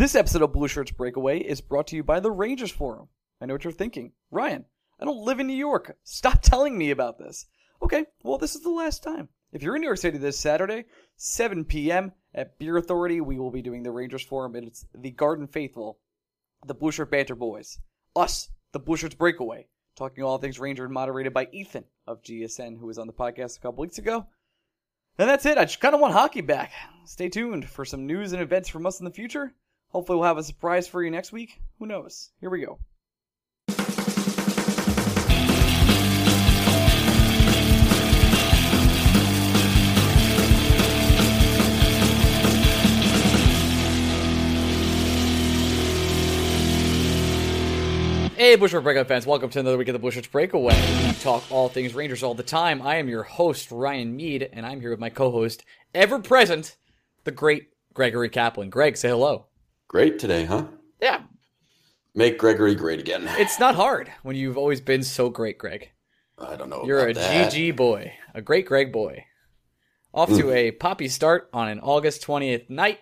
This episode of Blue Shirts Breakaway is brought to you by the Rangers Forum. I know what you're thinking. Ryan, I don't live in New York. Stop telling me about this. Okay, well, this is the last time. If you're in New York City this Saturday, 7 p.m. at Beer Authority, we will be doing the Rangers Forum, and it's the Garden Faithful, the Blue Shirt Banter Boys, us, the Blue Shirts Breakaway, talking all things Ranger and moderated by Ethan of GSN, who was on the podcast a couple weeks ago. And that's it. I just kind of want hockey back. Stay tuned for some news and events from us in the future. Hopefully, we'll have a surprise for you next week. Who knows? Here we go. Hey, Bushwick Breakout fans, welcome to another week of the Bushwick Breakaway. We talk all things Rangers all the time. I am your host, Ryan Mead, and I'm here with my co host, ever present, the great Gregory Kaplan. Greg, say hello. Great today, huh? Yeah, Make Gregory great again. it's not hard when you've always been so great, Greg. I don't know. You're a that. GG boy, a great Greg boy. Off to hmm. a poppy start on an August 20th night.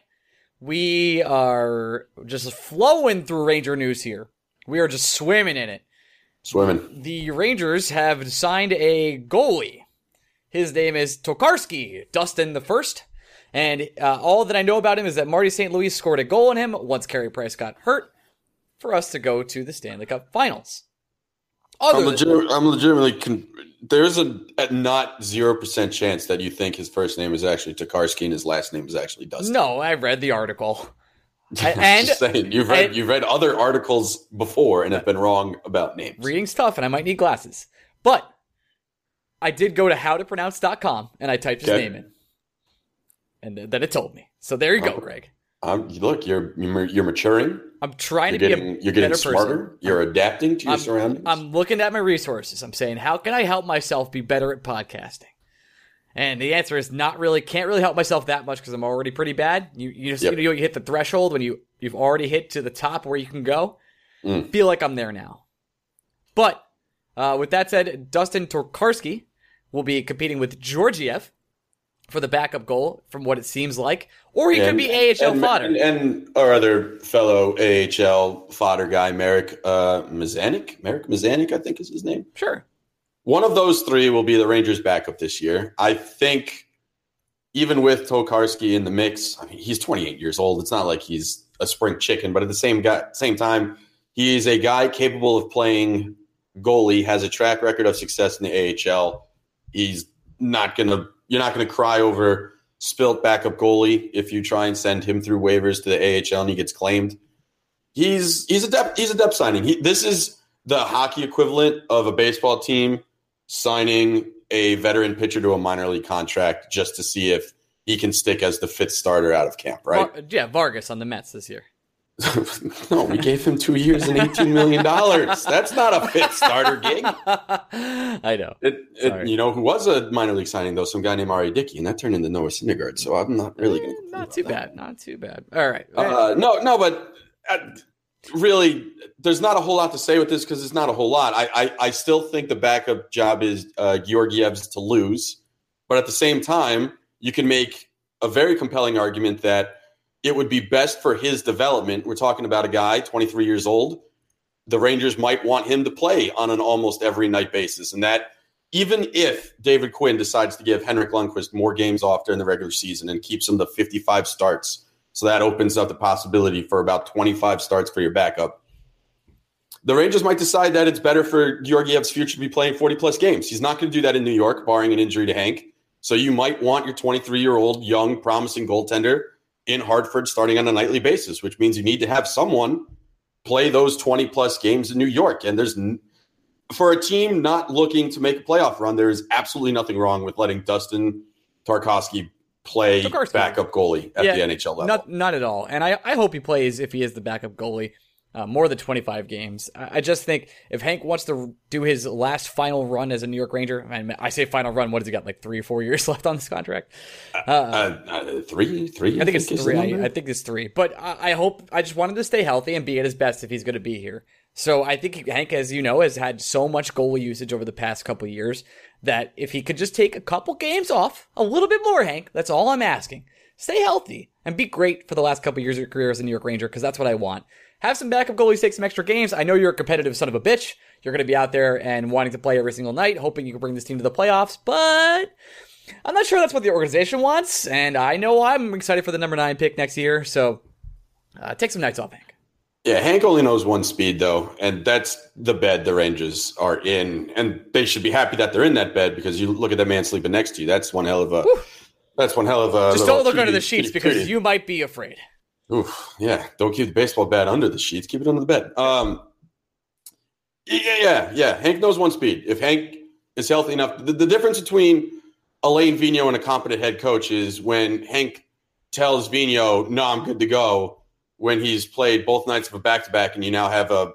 We are just flowing through Ranger news here. We are just swimming in it. Swimming. The Rangers have signed a goalie. His name is Tokarski, Dustin the First. And uh, all that I know about him is that Marty St. Louis scored a goal on him once Carey Price got hurt for us to go to the Stanley Cup Finals. Other I'm, legit, I'm legitimately. Con- there's a, a not zero percent chance that you think his first name is actually Tokarski and his last name is actually Dustin. no, I read the article. And just saying, you've read and- you've read other articles before and have been wrong about names. reading's tough and I might need glasses. But I did go to howtopronounce.com and I typed his Okay. name in. And th- then it told me. So there you go. Greg. Um, look, you're you're you're maturing. I'm trying You're to getting be a you're getting better smarter. person. You're adapting to your I'm, surroundings. I'm looking at my resources. I'm saying, how can I help myself be better at podcasting? And the answer is not really. Can't really help myself that much because I'm already pretty bad. You you just Yep. you know you hit the threshold when you you've already hit to the top where you can go. Mm. Feel like I'm there now. But uh, with that said, Dustin Tokarski will be competing with Georgiev for the backup goal, from what it seems like, or he could be AHL and, fodder. And, and our other fellow AHL fodder guy, Marek uh, Mazanec. Marek Mazanec, I think is his name. sure. One of those three will be the Rangers' backup this year. I think, even with Tokarski in the mix, I mean, he's 28 years old. It's not like he's a spring chicken, but at the same guy, same time, he is a guy capable of playing goalie. Has a track record of success in the AHL. He's not gonna. You're not gonna cry over spilt backup goalie if you try and send him through waivers to the AHL and he gets claimed. He's he's a depth he's a depth signing. He, this is the hockey equivalent of a baseball team signing a veteran pitcher to a minor league contract just to see if he can stick as the fifth starter out of camp, right? Var- yeah, Vargas on the Mets this year. no, we gave him two years and eighteen million dollars. That's not a fit starter gig. I know. It, it, you know who was a minor league signing though? Some guy named R.A. Dickey, and that turned into Noah Syndergaard. So I'm not really going Eh, to. Not too bad. Not too bad. All right. Uh, no, no, but uh, really, there's not a whole lot to say with this because it's not a whole lot. I, I, I still think the backup job is uh, Georgiev's to lose, but at the same time, you can make a very compelling argument that it would be best for his development. We're talking about a guy, 23 years old. The Rangers might want him to play on an almost every night basis, and that even if David Quinn decides to give Henrik Lundqvist more games off during the regular season and keeps him to 55 starts, So that opens up the possibility for about 25 starts for your backup. The Rangers might decide that it's better for Georgiev's future to be playing 40 plus games. He's not going to do that in New York, barring an injury to Hank. So you might want your 23 year old, young, promising goaltender in Hartford starting on a nightly basis, which means you need to have someone play those 20 plus games in New York. And there's, for a team not looking to make a playoff run, there is absolutely nothing wrong with letting Dustin Tarkovsky play backup goalie at yeah, the NHL level. Not, not at all. And I, I hope he plays if he is the backup goalie uh, more than 25 games. I, I, just think if Hank wants to do his last final run as a New York Ranger, I, I say final run, what has he got, like three or four years left on this contract? Uh, uh, uh three? Three? I, think, it's three. I, I, think it's three. But I, hope, I just want him to stay healthy and be at his best if he's going to be here. So I think Hank, as you know, has had so much goalie usage over the past couple years that if he could just take a couple games off, a little bit more, Hank, that's all I'm asking. Stay healthy and be great for the last couple years of your career as a New York Ranger because that's what I want have some backup goalies take some extra games. I know you're a competitive son of a bitch. You're going to be out there and wanting to play every single night, hoping you can bring this team to the playoffs, but I'm not sure that's what the organization wants. And I know I'm excited for the number nine pick next year. So uh, take some nights off, Hank. Yeah, Hank only knows one speed though, and that's the bed the Rangers are in, and they should be happy that they're in that bed because you look at that man sleeping next to you. That's one hell of a. Whew. That's one hell of a. Just don't look under the sheets because you might be afraid. Oof, yeah. Don't keep the baseball bat under the sheets. Keep it under the bed. Um, yeah, yeah, yeah. Hank knows one speed. If Hank is healthy enough, the, the difference between Alain Vigneault and a competent head coach is when Hank tells Vigneault, "No, I'm good to go." When he's played both nights of a back to back, and you now have a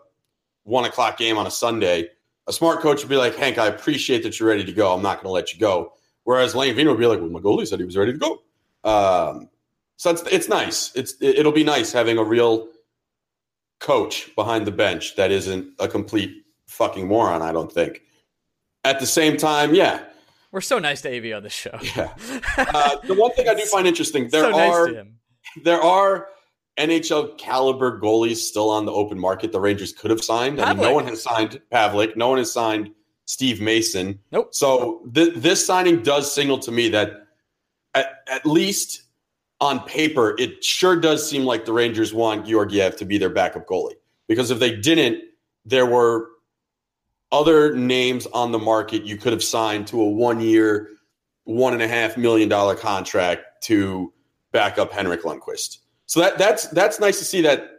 one o'clock game on a Sunday, a smart coach would be like, "Hank, I appreciate that you're ready to go. I'm not going to let you go." Whereas Alain Vigneault would be like, "Well, my goalie said he was ready to go." Um, so it's it's nice. It's it'll be nice having a real coach behind the bench that isn't a complete fucking moron. I don't think. At the same time, yeah, we're so nice to AV on this show. Yeah. Uh, the one thing I do find interesting there so are nice there are NHL caliber goalies still on the open market. The Rangers could have signed. I mean, no one has signed Pavelec. No one has signed Steve Mason. Nope. So th- this signing does signal to me that at, at least on paper, it sure does seem like the Rangers want Georgiev to be their backup goalie. Because if they didn't, there were other names on the market you could have signed to a one year, one and a half million dollar contract to back up Henrik Lundqvist. So that that's that's nice to see that.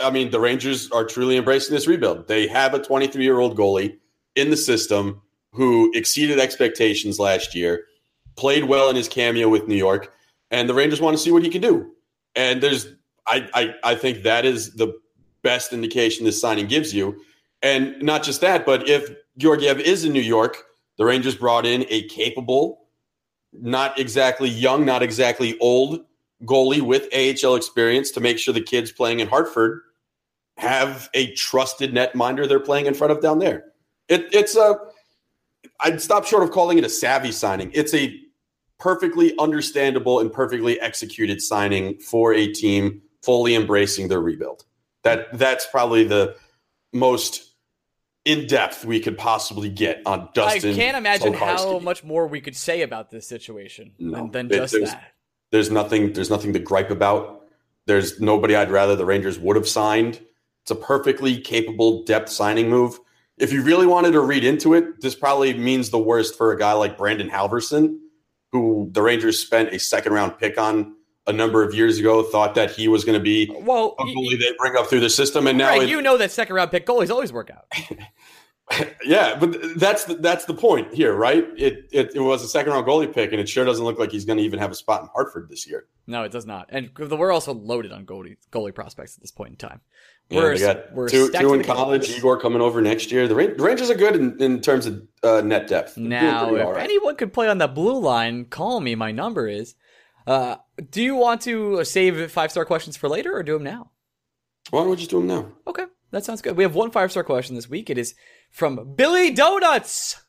I mean, the Rangers are truly embracing this rebuild. They have a 23 year old goalie in the system who exceeded expectations last year, played well in his cameo with New York and the Rangers want to see what he can do. And there's, I, I, I think that is the best indication this signing gives you. And not just that, but if Georgiev is in New York, the Rangers brought in a capable, not exactly young, not exactly old goalie with AHL experience to make sure the kids playing in Hartford have a trusted netminder they're playing in front of down there. It, it's a, I'd stop short of calling it a savvy signing. It's a perfectly understandable and perfectly executed signing for a team fully embracing their rebuild. That that's probably the most in depth we could possibly get on Dustin. I can't imagine how much more we could say about this situation no, than, than just there's, that. There's nothing. There's nothing to gripe about. There's nobody I'd rather the Rangers would have signed. It's a perfectly capable depth signing move. If you really wanted to read into it, this probably means the worst for a guy like Brandon Halverson, who the Rangers spent a second round pick on a number of years ago, thought that he was going to be well, a goalie they bring up through the system, and now right, it, you know that second round pick goalies always work out. yeah, but that's the, that's the point here, right? It, it, it was a second round goalie pick, and it sure doesn't look like he's going to even have a spot in Hartford this year. No, it does not. And we're also loaded on goalie goalie prospects at this point in time. We're, got we're two, two in college. Igor coming over next year. The, Rangers are good in, in terms of uh, net depth. Now, if right. anyone could play on the blue line, call me. My number is. Uh, do you want to save five star questions for later, or do them now? Why don't we just do them now? Okay, that sounds good. We have one five star question this week. It is from Billy Donuts.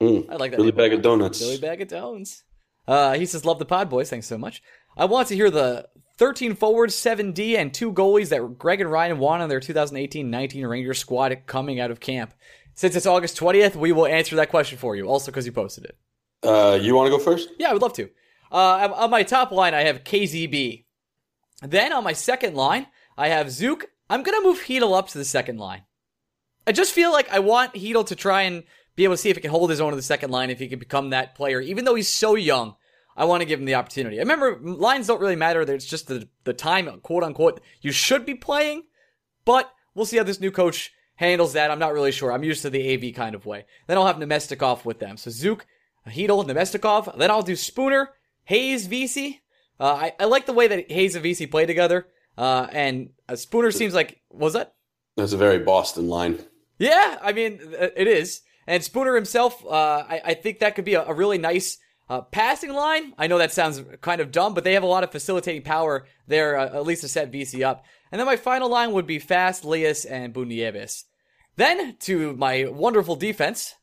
Mm, I like that. Billy Bag of Donuts. Billy Bag of Donuts. Uh, he says, "Love the pod, boys. Thanks so much. I want to hear the 13 forwards, 7D, and two goalies that Greg and Ryan want on their 2018-19 Rangers squad coming out of camp. Since it's August 20th, we will answer that question for you, also because you posted it. Uh, you want to go first? Yeah, I would love to. Uh, on my top line, I have KZB. Then on my second line, I have Zook. I'm going to move Chytil up to the second line. I just feel like I want Chytil to try and be able to see if he can hold his own in the second line, if he can become that player. Even though he's so young, I want to give him the opportunity. I remember lines don't really matter. It's just the, the time, quote unquote, you should be playing. But we'll see how this new coach handles that. I'm not really sure. I'm used to the AV kind of way. Then I'll have Namestnikov with them. So Zook, Chytil, Namestnikov. Then I'll do Spooner, Hayes, Vesey. Uh, I, I like the way that Hayes and Vesey play together. Uh, and uh, Spooner seems like, was that? That's a very Boston line. Yeah, I mean, it is. And Spooner himself, uh, I, I, think that could be a, a really nice uh, passing line. I know that sounds kind of dumb, but they have a lot of facilitating power there, uh, at least to set Vesey up. And then my final line would be Fast, Lias, and Boo Nieves. Then, to my wonderful defense,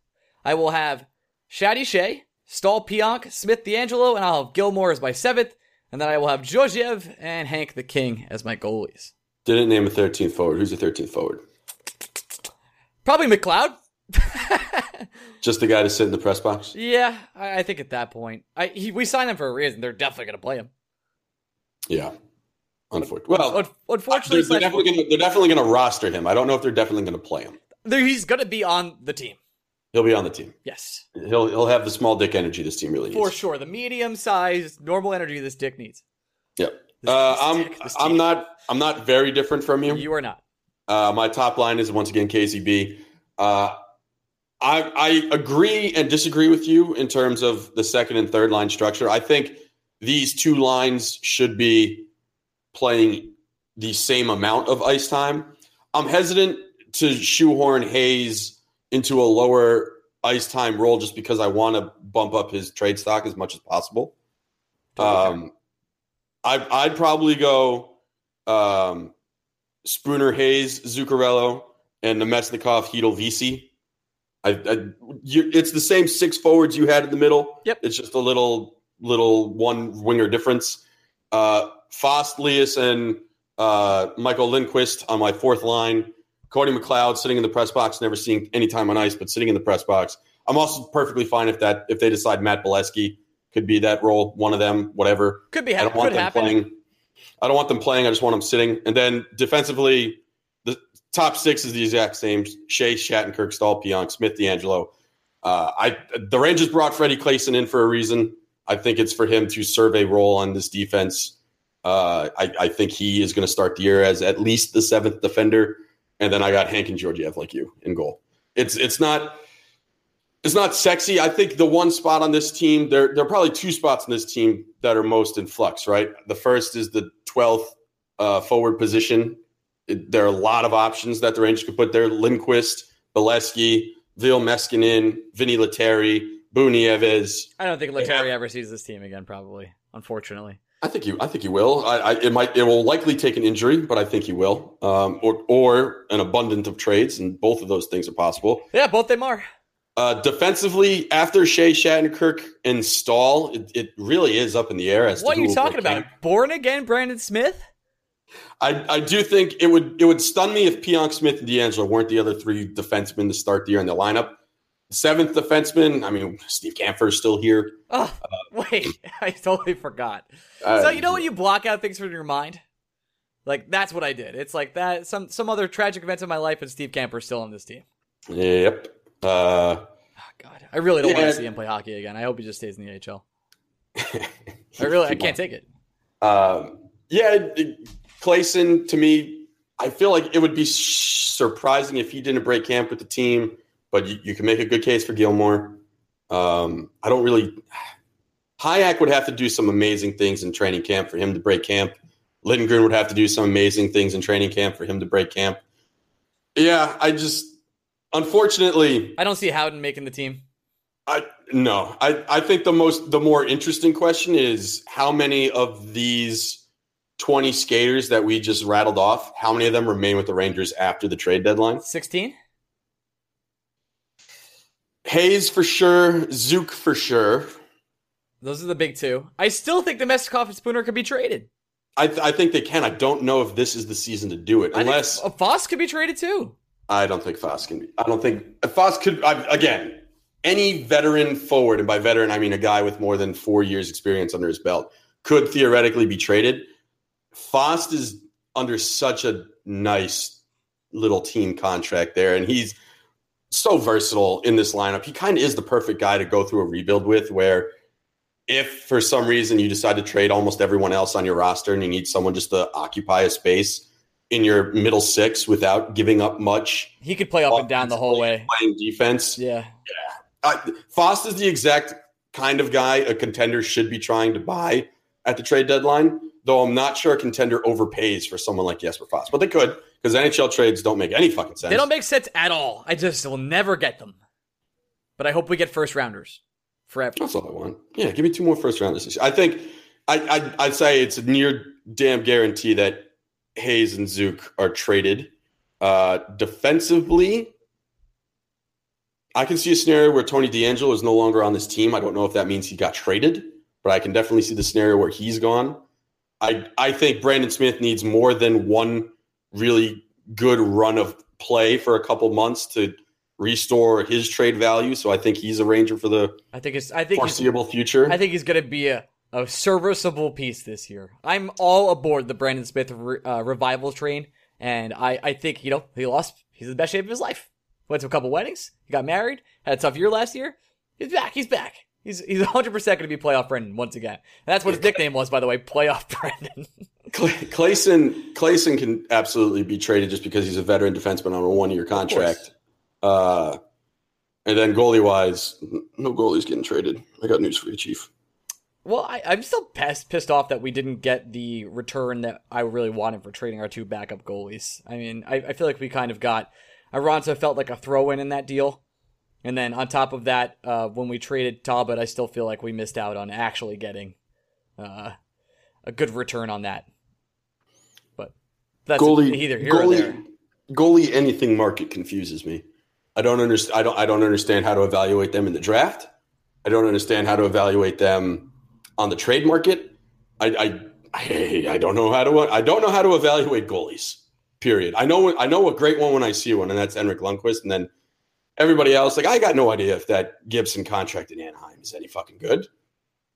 I will have Shaddy Shea, Staal Pionk, Smith DeAngelo, and I'll have Gilmour as my seventh. And then I will have Georgiev and Hank the King as my goalies. Didn't name a 13th forward. Who's the 13th forward? Probably McLeod. Just the guy to sit in the press box. Yeah, I, I think at that point, I he, we signed him for a reason. They're definitely going to play him. Yeah, unfortunately. Well, unfortunately, they're, they're definitely gonna, they're definitely going to roster him. I don't know if they're definitely going to play him. He's going to be on the team. He'll be on the team. Yes, he'll he'll have the small dick energy this team really needs. For sure, the medium sized normal energy this dick needs. Yep. This, uh, this I'm dick, I'm not I'm not very different from you. You are not. Uh, my top line is once again KCB. Uh, I, I agree and disagree with you in terms of the second and third line structure. I think these two lines should be playing the same amount of ice time. I'm hesitant to shoehorn Hayes into a lower ice time role just because I want to bump up his trade stock as much as possible. Um, I, I'd probably go um, Spooner, Hayes, Zuccarello, and Namestnikov, Chytil, Vesey. I, I you, it's the same six forwards you had in the middle. Yep. It's just a little little one winger difference. Uh, Fast, Lias, and uh, Michael Lindqvist on my fourth line. Cody McLeod sitting in the press box, never seeing any time on ice, but sitting in the press box. I'm also perfectly fine if that if they decide Matt Beleskey could be that role, one of them, whatever. Could be. I don't want them happen. playing. I don't want them playing. I just want them sitting. And then defensively, top six is the exact same: Shea, Shattenkirk, Staal, Pionk, Smith, DeAngelo. Uh, I the Rangers brought Freddie Claesson in for a reason. I think it's for him to serve a role on this defense. Uh, I, I, think he is going to start the year as at least the seventh defender, and then I got Hank and Georgiev like you in goal. It's it's not it's not sexy. I think the one spot on this team, there there are probably two spots on this team that are most in flux. Right, the first is the twelfth uh, forward position it, there are a lot of options that the Rangers could put there. Lindquist, Beleskey, Ville Meskanen, Vinni Lettieri, Boo Nieves. I don't think Lettieri ever sees this team again. Probably, unfortunately. I think you. I think he will. I, I, it might. It will likely take an injury, but I think he will. Um, or or an abundance of trades, and both of those things are possible. Yeah, both them are. Uh, defensively, after Shea Shattenkirk and Staal, it, it, really is up in the air. As what are you talking about? Camp. Born again, Brendan Smith. I, I do think it would it would stun me if Pionk Smith and D'Angelo weren't the other three defensemen to start the year in the lineup. Seventh defenseman, I mean, Steve Kampfer is still here. Oh, uh, wait, I totally forgot. Uh, so you know when you block out things from your mind, like that's what I did. It's like that some some other tragic events in my life, and Steve Kampfer is still on this team. Yep. Uh, oh, God, I really don't yeah. want to see him play hockey again. I hope he just stays in the AHL. I really, I can't take it. Um, yeah, it, Claesson, to me, I feel like it would be surprising if he didn't break camp with the team, but you, you can make a good case for Gilmour. Um, I don't really. Hajek would have to do some amazing things in training camp for him to break camp. Lindgren would have to do some amazing things in training camp for him to break camp. Yeah, I just unfortunately I don't see Howden making the team. I no. I, I think the most the more interesting question is how many of these 20 skaters that we just rattled off, how many of them remain with the Rangers after the trade deadline? 16. Hayes for sure, Zook for sure. Those are the big two. I still think Namestnikov and Spooner could be traded. I, th- I, think they can. I don't know if this is the season to do it, unless Foss could be traded too. I don't think Foss can be. I don't think Foss could. I, again, any veteran forward, and by veteran I mean a guy with more than four years experience under his belt, could theoretically be traded. Fast is under such a nice little team contract there, and he's so versatile in this lineup. He kind of is the perfect guy to go through a rebuild with, where if for some reason you decide to trade almost everyone else on your roster and you need someone just to occupy a space in your middle six without giving up much, he could play up and down the whole way. Playing defense, yeah, yeah. Uh, Fast is the exact kind of guy a contender should be trying to buy at the trade deadline. Though I'm not sure a contender overpays for someone like Jesper Fast, but they could because NHL trades don't make any fucking sense. They don't make sense at all. I just will never get them. But I hope we get first rounders forever. That's all I want. Yeah, give me two more first rounders. I think I, I'd, I'd say it's a near damn guarantee that Hayes and Zook are traded. Uh, defensively, I can see a scenario where Tony DeAngelo is no longer on this team. I don't know if that means he got traded, but I can definitely see the scenario where he's gone. I I think Brendan Smith needs more than one really good run of play for a couple months to restore his trade value. So I think he's a Ranger for the I think it's I think foreseeable future. I think he's going to be a, a serviceable piece this year. I'm all aboard the Brendan Smith re, uh, revival train, and I I think you know he lost. He's in the best shape of his life. Went to a couple weddings. He got married. Had a tough year last year. He's back. He's back. He's he's 100 percent going to be playoff Brendan once again. And that's what his nickname was, by the way, playoff Brendan. Claesson Claesson can absolutely be traded just because he's a veteran defenseman on a one year contract. Uh, and then goalie wise, no goalie's getting traded. I got news for you, Chief. Well, I, am still pissed, pissed off that we didn't get the return that I really wanted for trading our two backup goalies. I mean, I, I feel like we kind of got Aronsa felt like a throw in in that deal. And then on top of that, uh, when we traded Talbot, I still feel like we missed out on actually getting uh, a good return on that. But that's goalie, either here goalie, or there. Goalie anything market confuses me. I don't understand. I don't. I don't understand how to evaluate them in the draft. I don't understand how to evaluate them on the trade market. I, I, I, I don't know how to. I don't know how to evaluate goalies. Period. I know. I know a great one when I see one, and that's Henrik Lundqvist. And then everybody else, like I got no idea if that Gibson contract in Anaheim is any fucking good.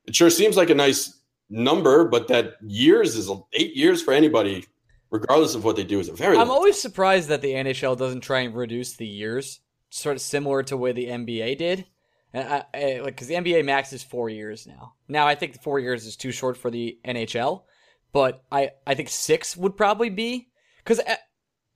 It sure seems like a nice number, but that years is eight years for anybody, regardless of what they do, is a very. I'm always time. surprised that the NHL doesn't try and reduce the years, sort of similar to where the NBA did. And I, I, like because the NBA max is four years now. Now I think four years is too short for the NHL, but I I think six would probably be because uh,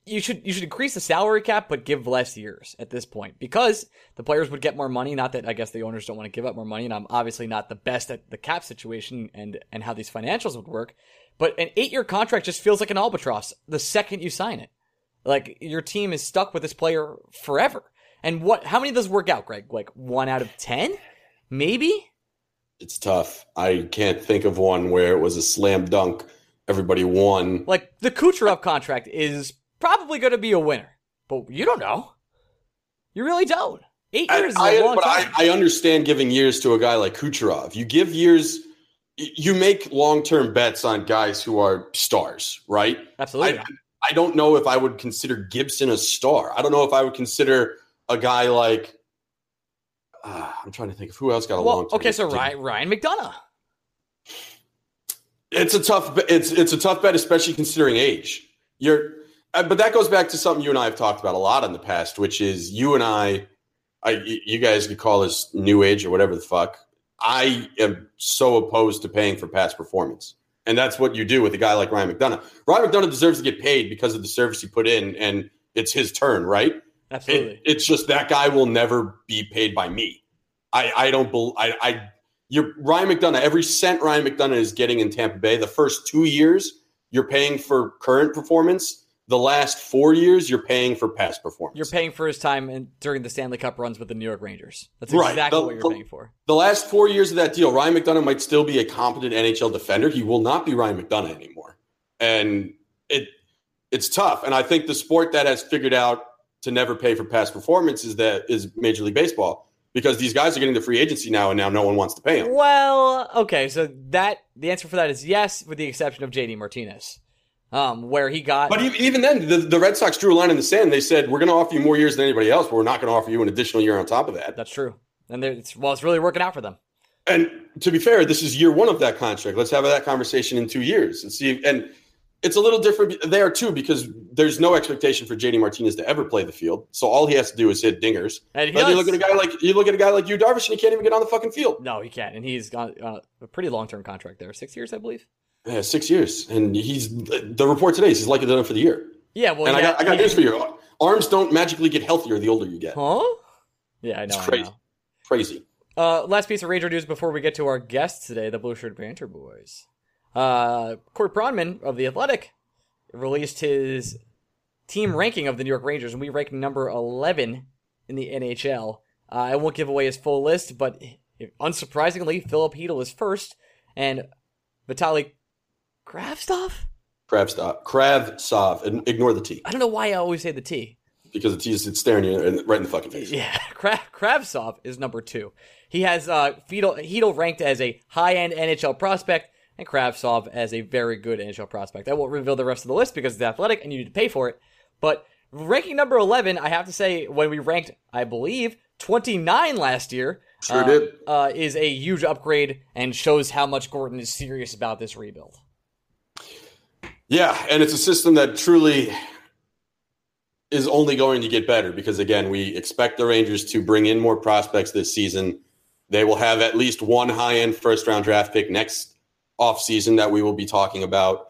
you should you should increase the salary cap, but give less years at this point because the players would get more money. Not that I guess the owners don't want to give up more money, and I'm obviously not the best at the cap situation and and how these financials would work. But an eight year contract just feels like an albatross the second you sign it. Like your team is stuck with this player forever. And what? How many of those work out, Greg? Like one out of ten, maybe. It's tough. I can't think of one where it was a slam dunk. Everybody won. Like the Kucherov contract is probably going to be a winner, but you don't know. You really don't. Eight years I, is a I, long but time. I, I understand giving years to a guy like Kucherov. You give years, you make long term bets on guys who are stars, right? Absolutely. I, I don't know if I would consider Gibson a star. I don't know if I would consider a guy like. Uh, I'm trying to think of who else got a well, long. Okay, so Ryan, Ryan McDonagh. It's a tough. It's it's a tough bet, especially considering age. You're Uh, but that goes back to something you and I have talked about a lot in the past, which is you and I, I you guys could call this new age or whatever the fuck. I am so opposed to paying for past performance. And that's what you do with a guy like Ryan McDonagh. Ryan McDonagh deserves to get paid because of the service he put in, and it's his turn, right? Absolutely. It, it's just that guy will never be paid by me. I, I don't believe I, I you're Ryan McDonagh. every cent Ryan McDonagh is getting in Tampa Bay, the first two years, you're paying for current performance the last four years, you're paying for past performance. You're paying for his time in, during the Stanley Cup runs with the New York Rangers. That's exactly right. the, what you're the, paying for. The last four years of that deal, Ryan McDonagh might still be a competent NHL defender. He will not be Ryan McDonagh anymore, and it it's tough. And I think the sport that has figured out to never pay for past performance is that is Major League Baseball because these guys are getting the free agency now, and now no one wants to pay them. Well, okay, so that the answer for that is yes, with the exception of JD Martinez um, where he got. But even then, the, the Red Sox drew a line in the sand. They said, "We're going to offer you more years than anybody else, but we're not going to offer you an additional year on top of that." That's true, and it's well, it's really working out for them. And to be fair, this is year one of that contract. Let's have that conversation in two years and see. and it's a little different there too because there's no expectation for JD Martinez to ever play the field. So all he has to do is hit dingers. And you look at a guy like you look at a guy like Yu Darvish, and he can't even get on the fucking field. No, he can't, and he's got uh, a pretty long term contract there, six years, I believe. Yeah, six years, and he's the report today is he's likely done for the year. Yeah, well, and I got I got news for you. Arms don't magically get healthier the older you get. Huh? Yeah, I know. It's I crazy, know. crazy. Uh, last piece of Ranger news before we get to our guests today, the Blue Shirt Banter Boys. Uh, Corey Pronman of The Athletic released his team ranking of the New York Rangers, and we ranked number 11 in the NHL. Uh, I won't give away his full list, but unsurprisingly, Filip Chytil is first, and Vitaly Kravstov? Kravstov, Kravsov, and ignore the T I don't know why I always say the T. because the T is it's staring you right in the fucking face. Yeah, Kra- Kravtsov is number two. He has uh, Chytil, Chytil ranked as a high-end NHL prospect, and Kravtsov as a very good NHL prospect. I won't reveal the rest of the list because it's athletic and you need to pay for it. But ranking number 11, I have to say, when we ranked, I believe, 29 last year, Sure uh, did. uh, is a huge upgrade and shows how much Gorton is serious about this rebuild. Yeah, and it's a system that truly is only going to get better because again, we expect the Rangers to bring in more prospects this season. They will have at least one high-end first-round draft pick next offseason that we will be talking about.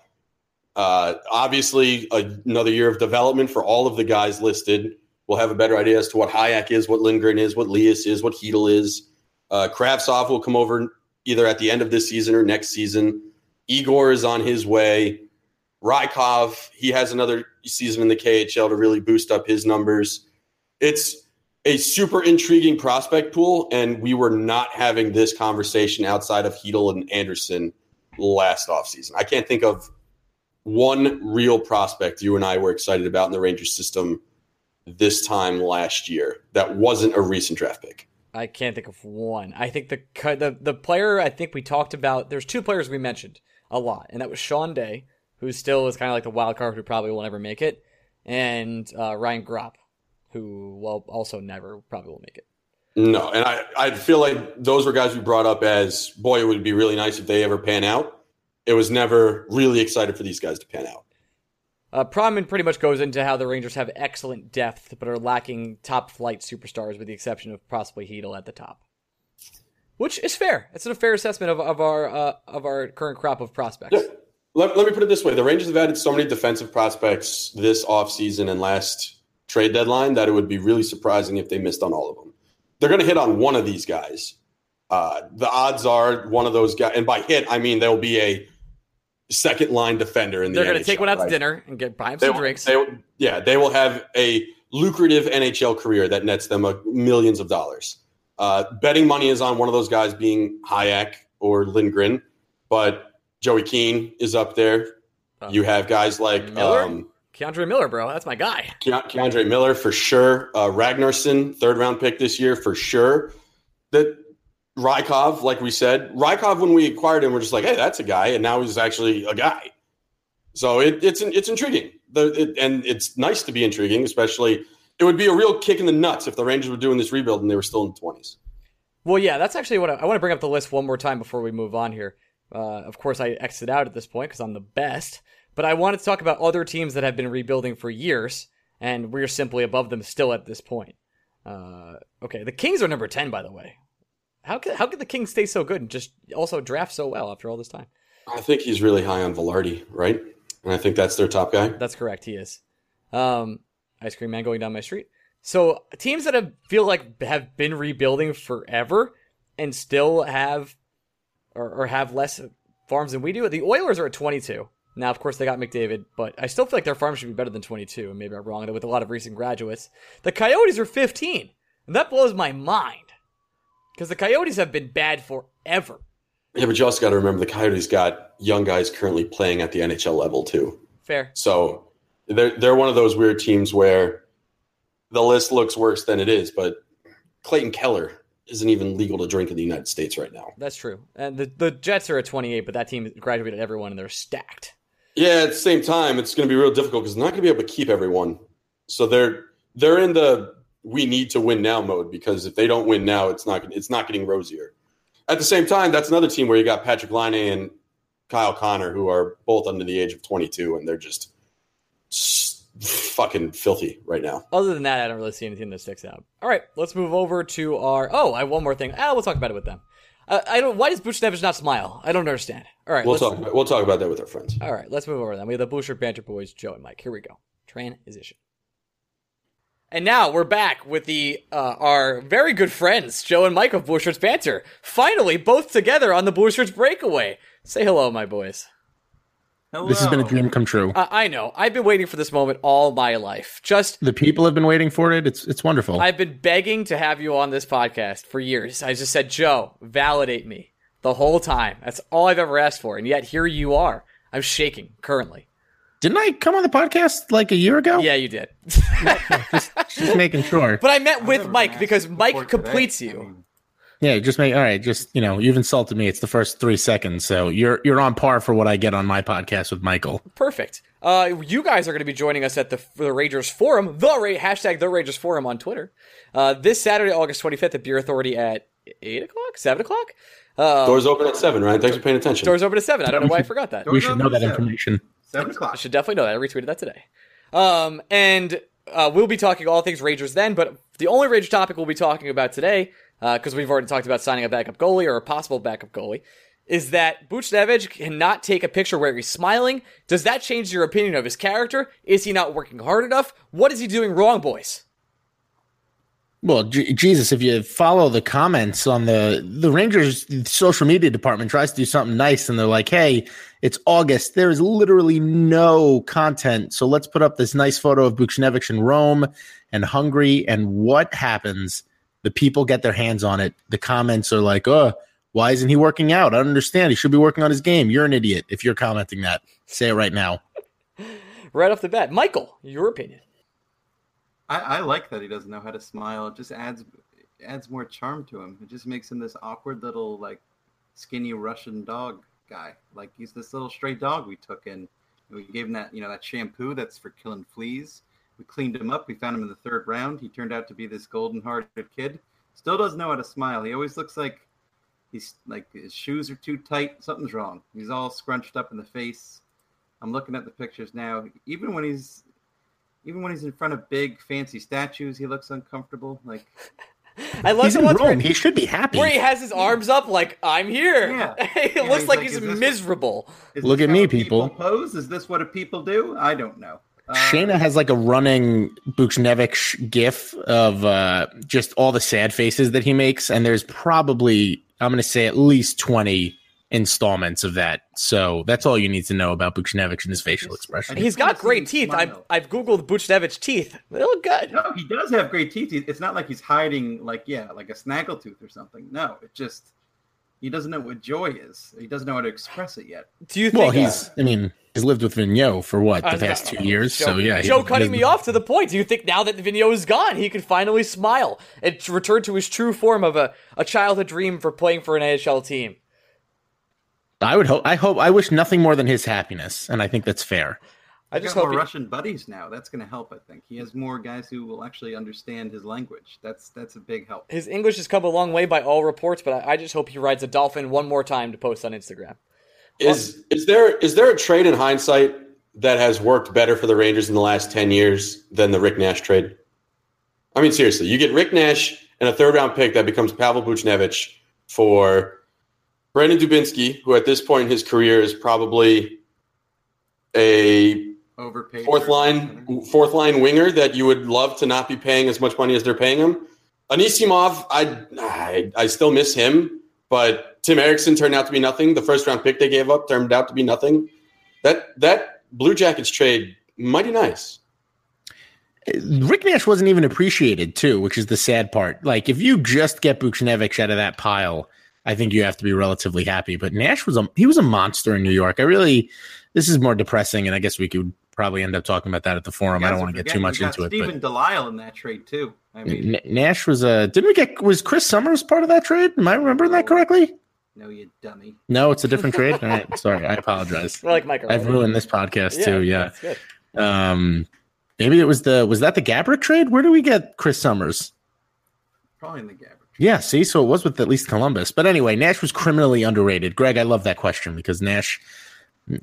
Uh, obviously, another year of development for all of the guys listed. We'll have a better idea as to what Hajek is, what Lindgren is, what Lias is, what Chytil is. Uh, Kravtsov will come over either at the end of this season or next season. Igor is on his way. Rykov, he has another season in the KHL to really boost up his numbers. It's a super intriguing prospect pool, and we were not having this conversation outside of Chytil and Andersson last offseason. I can't think of one real prospect you and I were excited about in the Rangers system this time last year that wasn't a recent draft pick. I can't think of one. I think the the the player I think we talked about. There's two players we mentioned a lot, and that was Sean Day, who still is kind of like the wild card who probably will never make it, and uh, Ryan Gropp, who well also never probably will make it. No, and I, I feel like those were guys we brought up as boy, it would be really nice if they ever pan out. It was never really excited for these guys to pan out. Uh, Pronman pretty much goes into how the Rangers have excellent depth, but are lacking top flight superstars, with the exception of possibly Chytil at the top, which is fair. It's a fair assessment of, of our uh, of our current crop of prospects. Yeah. Let, let me put it this way: the Rangers have added so many defensive prospects this offseason and last trade deadline that it would be really surprising if they missed on all of them. They're going to hit on one of these guys. Uh, the odds are one of those guys, and by hit I mean there will be a second line defender in the. They're going to take one out right? to dinner and get buy him They some will- drinks. they yeah, they will have a lucrative NHL career that nets them a, millions of dollars. Uh, betting money is on one of those guys being Hajek or Lindgren, but Joey Keane is up there. Uh, you have guys like Miller? um, K'Andre Miller, bro, that's my guy. Ke- K'Andre Miller for sure. Uh, Ragnarsson, third round pick this year for sure. That Rykov, like we said, Rykov when we acquired him, we're just like, hey, that's a guy, and now he's actually a guy. So it, it's it's intriguing, the, it, and it's nice to be intriguing. Especially, it would be a real kick in the nuts if the Rangers were doing this rebuild and they were still in the twenties. Well, yeah, that's actually what I, I want to bring up the list one more time before we move on here. Uh, of course, I exit out at this point because I'm the best, but I wanted to talk about other teams that have been rebuilding for years, and we're simply above them still at this point. Uh, okay, the Kings are number 10, by the way. How could, how could the Kings stay so good and just also draft so well after all this time? I think he's really high on Vilardi, right? And I think that's their top guy. That's correct. He is. Um, ice cream man going down my street. So teams that have feel like have been rebuilding forever and still have or, or have less farms than we do. The Oilers are at 22. Now, of course, they got McDavid, but I still feel like their farm should be better than 22. And maybe I'm wrong with a lot of recent graduates. The Coyotes are 15, and that blows my mind because the Coyotes have been bad forever. Yeah, but you also got to remember the Coyotes got young guys currently playing at the NHL level too. Fair. So they're they're one of those weird teams where the list looks worse than it is, but Clayton Keller isn't even legal to drink in the United States right now. That's true. And the, the Jets are at 28, but that team graduated everyone and they're stacked. Yeah, at the same time, it's going to be real difficult because they're not going to be able to keep everyone. So they're they're in the we need to win now mode because if they don't win now, it's not it's not getting rosier. At the same time, that's another team where you got Patrik Laine and Kyle Connor, who are both under the age of 22, and they're just fucking filthy right now. Other than that, I don't really see anything that sticks out. All right, let's move over to our. Oh, I have one more thing. Ah, we'll talk about it with them. Uh, I don't. Why does Buchnevich not smile? I don't understand. All right, We'll talk. About, we'll talk about that with our friends. All right, let's move over then. We have the Shirt Banter Boys, Joe and Mike. Here we go. Transition. And now we're back with the uh, our very good friends, Joe and Mike of Blue Shirts Banter. Finally, both together on the Blue Shirts Breakaway. Say hello, my boys. Hello. This has been a dream come true. Uh, I know. I've been waiting for this moment all my life. Just the people have been waiting for it. It's it's wonderful. I've been begging to have you on this podcast for years. I just said, Joe, validate me the whole time. That's all I've ever asked for. And yet here you are. I'm shaking currently. Didn't I come on the podcast like a year ago? Yeah, you did. Just making sure. but I met with Mike because Mike before today. completes I you. mean, Yeah, just make all right. Just you know, you've insulted me. It's the first three seconds, so you're you're on par for what I get on my podcast with Michael. Perfect. Uh, you guys are going to be joining us at the the Ragers Forum, the Ra- hashtag the Ragers Forum on Twitter, uh, this Saturday, August 25th at Beer Authority at eight o'clock, seven o'clock. Uh, Doors open at seven, Ryan. Thanks for paying attention. doors open at seven. I don't know why I forgot that. We should know that seven. information. Seven o'clock. I o'clock. should definitely know that. I retweeted that today. Um, and uh, we'll be talking all things Rangers then, but the only Ranger topic we'll be talking about today, Uh, because we've already talked about signing a backup goalie or a possible backup goalie, is that Buchnevich cannot take a picture where he's smiling. Does that change your opinion of his character? Is he not working hard enough? What is he doing wrong, boys? Well, J- Jesus, if you follow the comments on the the Rangers social media department tries to do something nice, and they're like, "Hey, it's August. There is literally no content, so let's put up this nice photo of Buchnevich in Rome and Hungary." And what happens? The people get their hands on it. The comments are like, "Oh, why isn't he working out? I don't understand. He should be working on his game." You're an idiot if you're commenting that. Say it right now. Right off the bat, Michael, your opinion. I, I like that he doesn't know how to smile. It just adds adds more charm to him. It just makes him this awkward little like skinny Russian dog guy. Like he's this little stray dog we took in. We gave him that you know that shampoo that's for killing fleas. We cleaned him up. We found him in the third round. He turned out to be this golden-hearted kid. Still doesn't know how to smile. He always looks like he's like his shoes are too tight. Something's wrong. He's all scrunched up in the face. I'm looking at the pictures now. Even when he's even when he's in front of big fancy statues, he looks uncomfortable. Like I love He's the in ones where, Rome. He should be happy. where he has his arms up like, I'm here. Yeah. it Yeah, looks he's like, like, he's miserable. is Look at me, a people. Pose? Is this what a people do? I don't know. Uh, Shayna has like a running Buchnevich gif of uh, just all the sad faces that he makes, and there's probably I'm going to say at least twenty installments of that. So that's all you need to know about Buchnevich and his facial expression. He's got great teeth. I've. I've Googled Buchnevich teeth. They look good. No, he does have great teeth. It's not like he's hiding, like yeah, like a snaggletooth or something. No, it just he doesn't know what joy is. He doesn't know how to express it yet. Do you think? Well, he's I mean he's lived with Vigneault for what the was past gonna- two years. Joe, so yeah, Joe he cutting me off to the point. Do you think now that Vigneault is gone, he can finally smile and return to his true form of a, a childhood dream for playing for an AHL team? I would hope. I hope. I wish nothing more than his happiness, and I think that's fair. I just got hope more he- Russian buddies now. That's going to help. I think he has more guys who will actually understand his language. That's that's a big help. his English has come a long way by all reports, but I, I just hope he rides a dolphin one more time to post on Instagram. Is is there is there a trade in hindsight that has worked better for the Rangers in the last ten years than the Rick Nash trade? I mean, seriously, you get Rick Nash and a third round pick that becomes Pavel Buchnevich for Brandon Dubinsky, who at this point in his career is probably a Overpaid. fourth line fourth line winger that you would love to not be paying as much money as they're paying him. Anisimov, I I, I still miss him, but Tim Erixon turned out to be nothing. The first round pick they gave up turned out to be nothing. That that Blue Jackets trade mighty nice. Rick Nash wasn't even appreciated too, which is the sad part. Like if you just get Buchnevich out of that pile, I think you have to be relatively happy. But Nash was a he was a monster in New York. I really this is more depressing, and I guess we could probably end up talking about that at the forum. I don't want to get too much into it. Steven Delisle in that trade too. I mean, N- Nash was a didn't we get was Chris Summers part of that trade? Am I remembering that correctly? No, you dummy. No, it's a different trade. All right, sorry, I apologize. We're like Mike. I've ruined this podcast too. Yeah. Um, maybe it was the was that the Gaborik trade? Where do we get Chris Summers? Probably in the Gaborik Yeah, see, so it was with at least Columbus. But anyway, Nash was criminally underrated. Greg, I love that question because Nash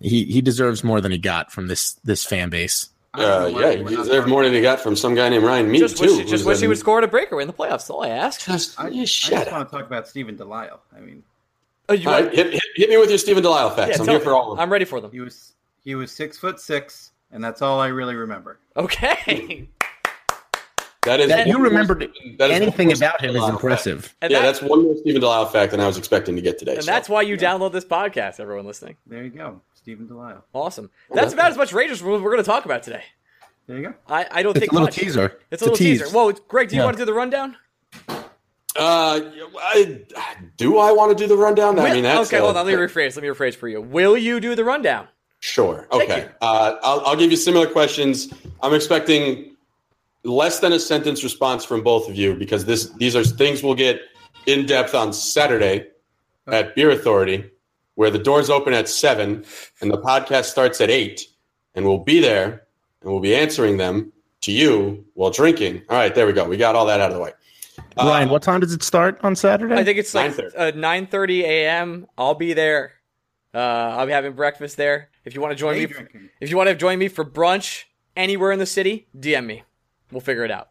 he he deserves more than he got from this this fan base. Uh, yeah, he deserved more than he got from some guy named Ryan Mead Just too. wish, just who's wish he would score a breakaway in the playoffs. That's all I ask. Just, I, you I shut just up. want to talk about Steven Delisle. I mean, Oh, you All right, hit, hit, hit me with your Steven Delisle facts. yeah, I'm here me. for all of them. I'm ready for them. he was he was six foot six, and that's all I really remember. Okay. That is That you remembered that is Anything about him is impressive. fact. And yeah, that- that's one more Steven Delisle fact than I was expecting to get today. And so. that's why you download this podcast, everyone listening. There you go, Steven Delisle. Awesome. That's about as much Rangers we're going to talk about today. There you go. I, I don't It's think a little much. teaser. It's a little tease. teaser. Whoa, Greg, do you Yeah. want to do the rundown? Uh, I, do I want to do the rundown? I mean, that's okay, hold on. Let me rephrase. Let me rephrase for you. Will you do the rundown? Sure. Okay. Uh, I'll, I'll give you similar questions. I'm expecting less than a sentence response from both of you because this these are things we'll get in depth on Saturday at Beer Authority, where the doors open at seven and the podcast starts at eight, and we'll be there and we'll be answering them to you while drinking. All right, there we go. We got all that out of the way. Uh, Ryan, what time does it start on Saturday? I think it's like 9:30. uh, a.m. I'll be there. Uh, I'll be having breakfast there. If you want to join me, drinking. if you want to join me for brunch anywhere in the city, DM me. We'll figure it out.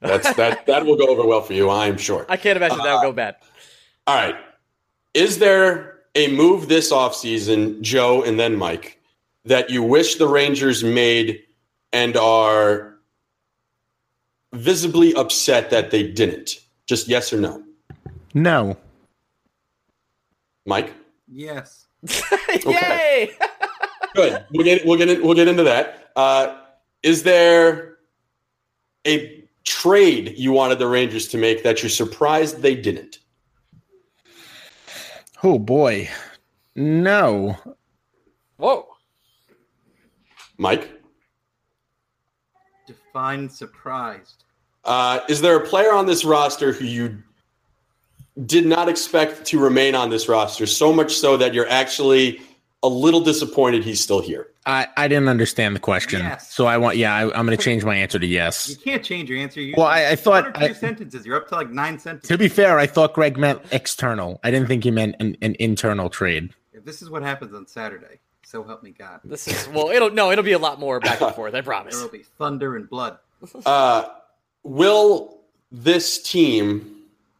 That's that. That will go over well for you, I'm sure. I can't imagine that would go bad. All right. Is there a move this offseason, Joe and then Mike, that you wish the Rangers made and are visibly upset that they didn't? Just yes or no. no. Mike? Yes. Yay! Good. We'll get we'll get in, we'll get into that. Uh, is there a trade you wanted the Rangers to make that you're surprised they didn't? Oh boy. No. Whoa. Mike? Define surprised. Uh, is there a player on this roster who you did not expect to remain on this roster, so much so that you're actually a little disappointed he's still here? I, I didn't understand the question. Yes. So I want yeah, I, I'm gonna change my answer to yes. You can't change your answer. You, Well, I- I thought one or two I- sentences. You're up to like nine sentences. To be fair, I thought Greg meant external. I didn't think he meant an, an internal trade. If this is what happens on Saturday, so help me God, This is well. It'll no. It'll be a lot more back and forth. I promise. There will be thunder and blood. Uh, will this team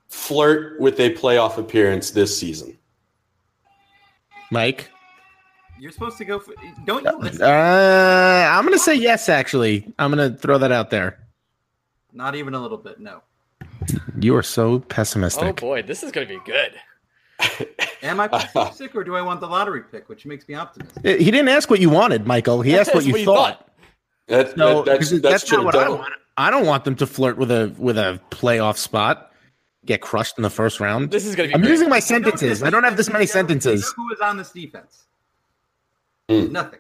flirt with a playoff appearance this season? Mike? You're supposed to go. For, don't you listen? Uh, I'm gonna say yes. Actually, I'm gonna throw that out there. Not even a little bit. No. You are so pessimistic. Oh boy, this is gonna be good. Am I pessimistic or do I want the lottery pick, which makes me optimistic? He didn't ask what you wanted, Michael. He asked what you what you thought. thought. That, No, that- that's because that's, that's, not what I want. I don't want them to flirt with a with a playoff spot, get crushed in the first round. This is gonna be. I'm great. using my sentences. I don't have this many sentences. Who is on this defense? Hmm. Nothing.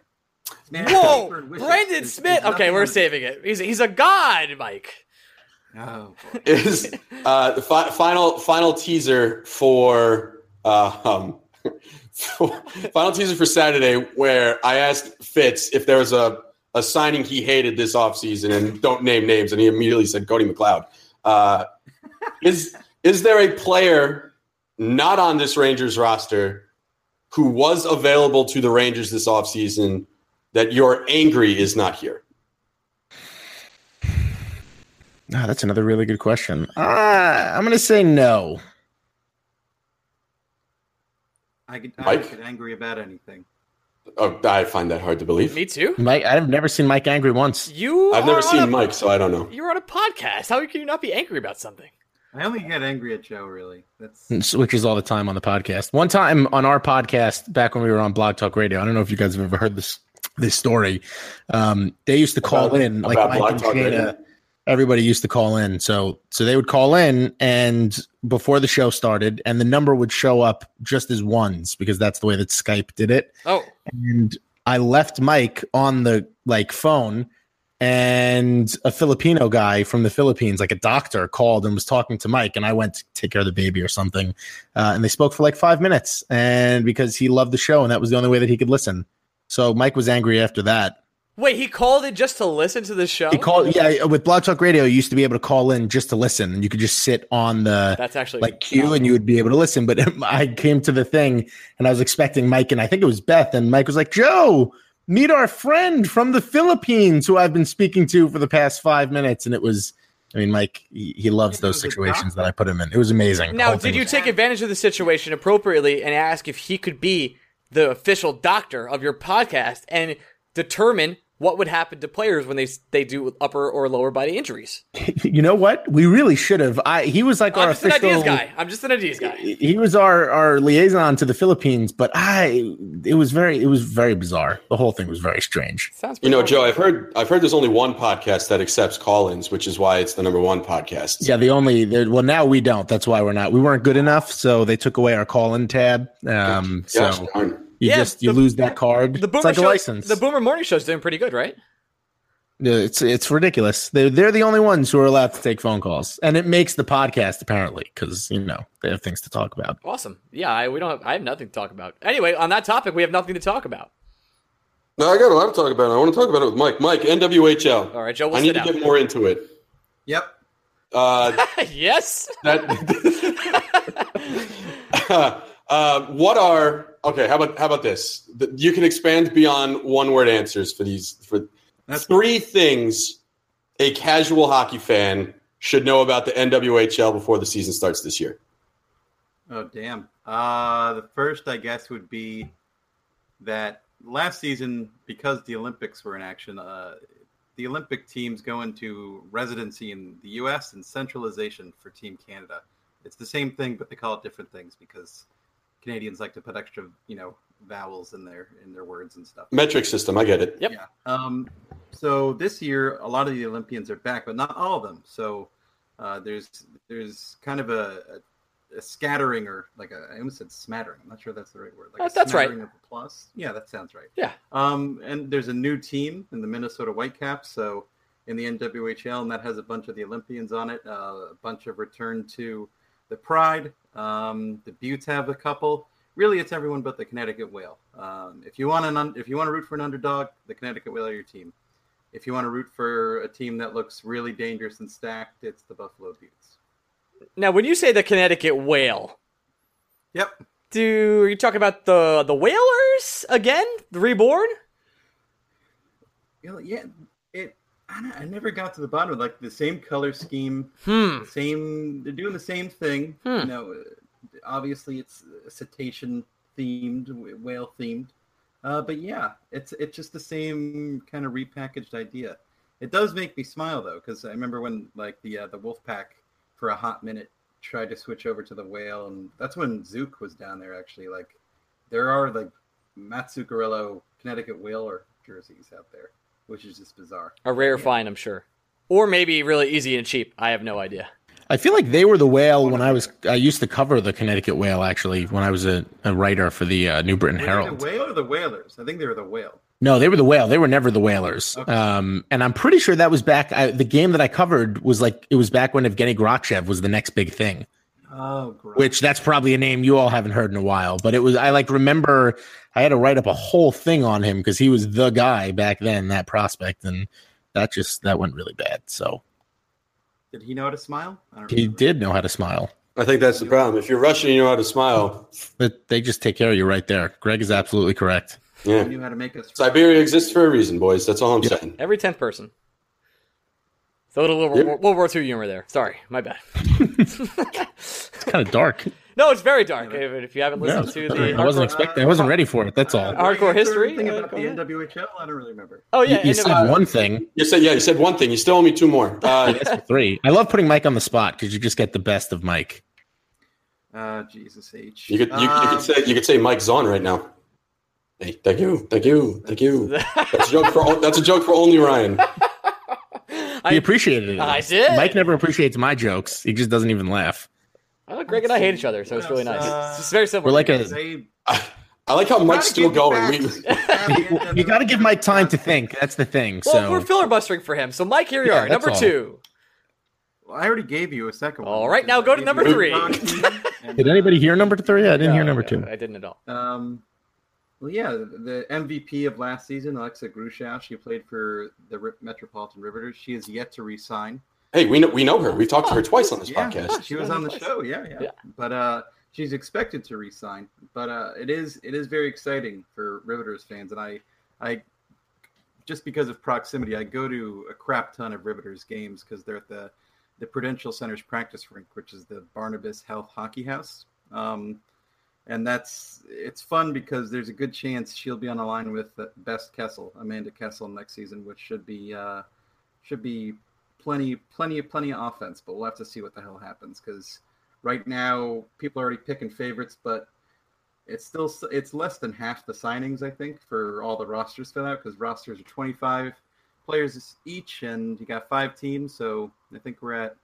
Man, Whoa, paper and wishes. Brendan There's- Smith. there's Okay, we're saving it. He's he's a god, Mike. Oh, is uh, the fi- final final teaser for uh, um, final teaser for Saturday, where I asked Fitz if there was a, a signing he hated this offseason, and don't name names, and he immediately said Cody McLeod. Uh, is is there a player not on this Rangers roster who was available to the Rangers this offseason that you're angry is not here? Ah, that's another really good question. Uh, I'm gonna say no. I get, I Mike? get angry about anything. Oh, I find that hard to believe. Me too. Mike, I've never seen Mike angry once. You. I've never seen a, Mike, so I don't know. You're on a podcast. How can you not be angry about something? I only get angry at Joe. Really, that's Switches all the time on the podcast. One time on our podcast, back when we were on Blog Talk Radio, I don't know if you guys have ever heard this this story. Um, they used to call About- in like Mike Blog and Talk Radio? Everybody used to call in, so so they would call in, and before the show started, and the number would show up just as ones because that's the way that Skype did it. Oh, and I left Mike on the like phone and a Filipino guy from the Philippines, like a doctor, called and was talking to Mike, and I went to take care of the baby or something, uh, and they spoke for like five minutes, and because he loved the show, and that was the only way that he could listen. So Mike was angry after that. Wait, he called it just to listen to the show. He called, yeah, with Blog Talk Radio, you used to be able to call in just to listen, and you could just sit on the That's actually like queue, and you would be able to listen. But I came to the thing, and I was expecting Mike, and I think it was Beth, and Mike was like, "Joe, meet our friend from the Philippines, who I've been speaking to for the past five minutes," and it was. I mean, Mike, he, he loves those situations that I put him in. It was amazing. Now, did you was- take advantage of the situation appropriately and ask if he could be the official doctor of your podcast and determine what would happen to players when they they do upper or lower body injuries? You know what? We really should have. I he was like I'm our just an official ideas guy. I'm just an ideas guy. he was our our liaison to the Philippines, but I it was very it was very bizarre. The whole thing was very strange. Sounds You know, pretty Joe, I've heard I've heard there's only one podcast that accepts call-ins, which is why it's the number one podcast. Yeah, the only the, well now we don't. That's why we're not. We weren't good enough, so they took away our call in tab. Um, so darn. You Yeah, just you the- lose that card. The it's Boomer like show, a license. The Boomer Morning Show's doing pretty good, right? Yeah, It's it's ridiculous. They're they're the only ones who are allowed to take phone calls, and it makes the podcast apparently because you know they have things to talk about. Awesome. Yeah, I, we don't. Have, I have nothing to talk about. Anyway, on that topic, we have nothing to talk about. No, I got a lot to talk about. I want to talk about it with Mike. Mike, NWHL. All right, Joe, we'll I need to down. get more into it. Yep. Uh, yes. that uh, what are okay? How about how about this? You can expand beyond one word answers for these for That's three things a casual hockey fan should know about the NWHL before the season starts this year. Oh damn. Uh the first I guess would be that last season because the Olympics were in action, uh the Olympic teams go into residency in the US and centralization for Team Canada. It's the same thing but they call it different things because Canadians like to put extra, you know, vowels in their in their words and stuff. Metric system, I get it. Yep. Yeah. Um, so this year, a lot of the Olympians are back, but not all of them. So uh, there's there's kind of a, a, a scattering, or like a, I almost said smattering. I'm not sure that's the right word. Like Uh, a that's right. Of a plus. Yeah, that sounds right. Yeah. Um, and there's a new team in the Minnesota Whitecaps. So in the NWHL, and that has a bunch of the Olympians on it. Uh, a bunch of return to the Pride. Um, the Beauts have a couple. Really, it's everyone but the Connecticut Whale. Um, if you want an un- if you want to root for an underdog, the Connecticut Whale are your team. If you want to root for a team that looks really dangerous and stacked, it's the Buffalo Beauts. Now, when you say the Connecticut Whale, Yep. do are you talking about the the Whalers again? The reborn? You know, yeah. It. I, I never got to the bottom of like the same color scheme, Hmm. same. They're doing the same thing. Hmm. You know, obviously it's cetacean themed, whale themed. Uh, but yeah, it's it's just the same kind of repackaged idea. It does make me smile though, because I remember when like the uh, the Wolfpack for a hot minute tried to switch over to the whale, and that's when Zook was down there. Actually, like there are like Matt Zuccarello Connecticut Whaler jerseys out there, which is just bizarre. A rare find, I'm sure. Or maybe really easy and cheap. I have no idea. I feel like they were the whale when I was. I used to cover the Connecticut whale actually when I was a, a writer for the uh, New Britain Were they Herald. the whale or the whalers? I think they were the whale. No, they were the whale. They were never the whalers. Okay. Um, and I'm pretty sure that was back. I, the game that I covered was like it was back when Evgeny Grachev was the next big thing. Oh, gross. Which that's probably a name you all haven't heard in a while. But it was. I like remember I had to write up a whole thing on him because he was the guy back then, that prospect, and that just that went really bad. So Did he know how to smile? I don't he remember. did know how to smile. I think that's the problem. If you're Russian, you know how to smile. But they just take care of you right there. Greg is absolutely correct. Yeah. He knew how to make us. Siberia exists for a reason, boys. That's all I'm saying. Every tenth person. So a little World, Yep. War- World War II humor there. Sorry, my bad. It's kind of dark. No, it's very dark. If, if you haven't Yeah, listened to the I wasn't expecting. I wasn't ready for it. That's all. Hardcore Did history? everything Uh, about the. NWHL. I don't really remember. Oh yeah, You, you and, said one thing. You said yeah. You said one thing. You still owe me two more. Uh, That's three. I love putting Mike on the spot because you just get the best of Mike. Uh, Jesus H. you could you, you Um, could say you could say Mike's on right now. Hey, thank you, thank you, thank you. That's a joke for that's a joke for only Ryan. He appreciated it. I did. Mike never appreciates my jokes. He just doesn't even laugh. Oh, Greg and I hate each other, so it's really nice. Uh, it's just very simple. We're like a. They I like how Mike's still going. We, You got to give Mike time to think. That's the thing. well, So we're filibustering for him. So, Mike, here you Yeah, are, number all. two. Well, I already gave you a second one. All right, now go to number three. Did anybody hear number three? I didn't hear number two. I didn't at all. Um, Well, yeah, the MVP of last season, Alexa Gruschow, she played for the Metropolitan Riveters. She is yet to resign. Hey, we know we know her. We've talked to her twice on this yeah, podcast. She was on the show. Yeah, yeah, Yeah. But uh, she's expected to resign. But uh, it is it is very exciting for Riveters fans, and I I just because of proximity, I go to a crap ton of Riveters games because they're at the the Prudential Center's practice rink, which is the Barnabas Health Hockey House. Um, and that's it's fun because there's a good chance she'll be on the line with Best Kessel, Amanda Kessel next season, which should be uh, should be plenty plenty of plenty of offense. But we'll have to see what the hell happens because right now people are already picking favorites, but it's still it's less than half the signings I think for all the rosters fill out because rosters are 25 players each, and you got five teams, so I think we're at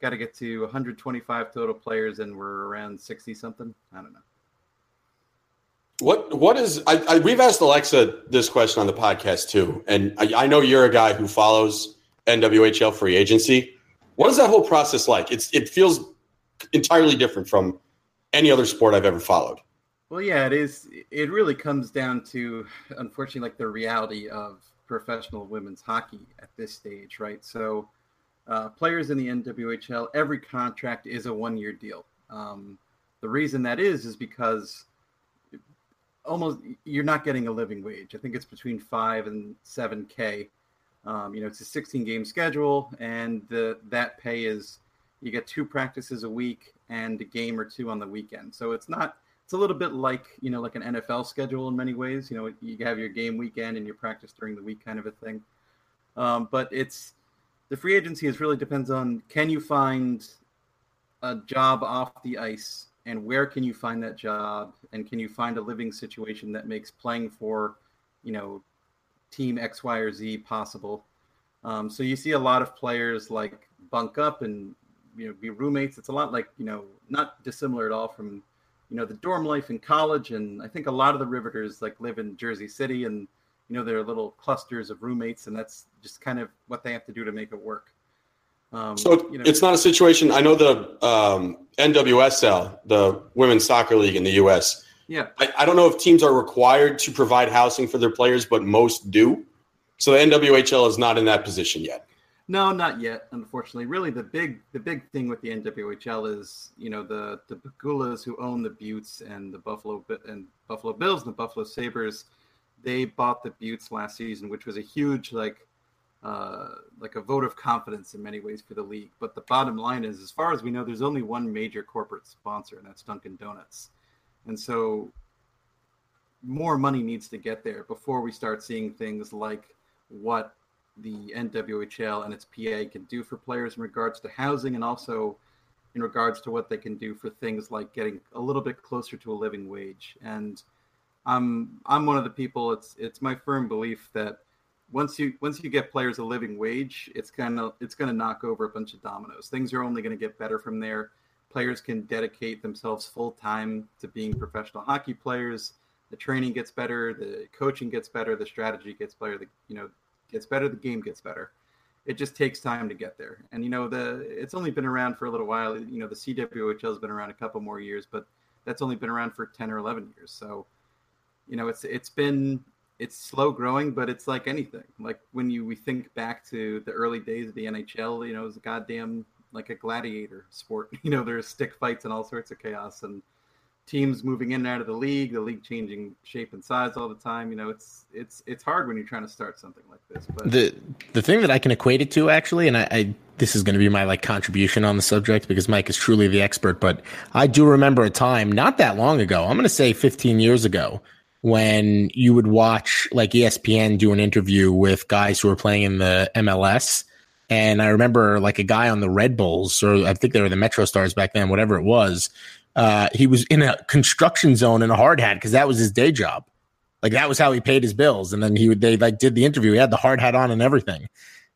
got to get to 125 total players, and we're around 60 something. I don't know. What what is I, I we've asked Alexa this question on the podcast too, and I, I know you're a guy who follows NWHL free agency. What is that whole process like? It's it feels entirely different from any other sport I've ever followed. Well, yeah, it is. It really comes down to, unfortunately, like the reality of professional women's hockey at this stage, right? So, uh, players in the NWHL, every contract is a one-year deal. Um, the reason that is is because almost you're not getting a living wage. I think it's between five and seven k. Um, you know, it's a 16 game schedule, and the, that pay is you get two practices a week and a game or two on the weekend. So it's not it's a little bit like you know like an NFL schedule in many ways. You know, you have your game weekend and your practice during the week, kind of a thing. Um, but it's the free agency is really depends on can you find a job off the ice and where can you find that job and can you find a living situation that makes playing for you know team X, Y, or Z possible. Um, so you see a lot of players like bunk up and you know be roommates. It's a lot like you know not dissimilar at all from you know the dorm life in college and i think a lot of the riveters like live in jersey city and you know they're little clusters of roommates and that's just kind of what they have to do to make it work um, so you know, it's not a situation i know the um, nwsl the women's soccer league in the us yeah I, I don't know if teams are required to provide housing for their players but most do so the nwhl is not in that position yet no, not yet. Unfortunately, really the big the big thing with the NWHL is you know the the Pegulas who own the Beauts and the Buffalo and Buffalo Bills and the Buffalo Sabres. They bought the Beauts last season, which was a huge like uh, like a vote of confidence in many ways for the league. But the bottom line is, as far as we know, there's only one major corporate sponsor, and that's Dunkin' Donuts. And so more money needs to get there before we start seeing things like what the NWHL and its PA can do for players in regards to housing and also in regards to what they can do for things like getting a little bit closer to a living wage. And I'm I'm one of the people. It's it's my firm belief that once you once you get players a living wage, it's gonna it's gonna knock over a bunch of dominoes. Things are only going to get better from there. Players can dedicate themselves full time to being professional hockey players. The training gets better, the coaching gets better, the strategy gets better. The you know gets better, the game gets better. It just takes time to get there. And you know, the it's only been around for a little while. You know, the CWHL has been around a couple more years, but that's only been around for 10 or 11 years. So, you know, it's it's been it's slow growing, but it's like anything. Like when you we think back to the early days of the NHL, you know, it was a goddamn like a gladiator sport. You know, there's stick fights and all sorts of chaos and teams moving in and out of the league, the league changing shape and size all the time. You know, it's it's it's hard when you're trying to start something like this. But the the thing that I can equate it to actually, and I, I this is going to be my like contribution on the subject because Mike is truly the expert. But I do remember a time not that long ago. I'm going to say 15 years ago when you would watch like ESPN do an interview with guys who were playing in the MLS. And I remember like a guy on the Red Bulls, or I think they were the Metro Stars back then, whatever it was, uh, he was in a construction zone in a hard hat because that was his day job. Like that was how he paid his bills. And then he would, they like did the interview. He had the hard hat on and everything.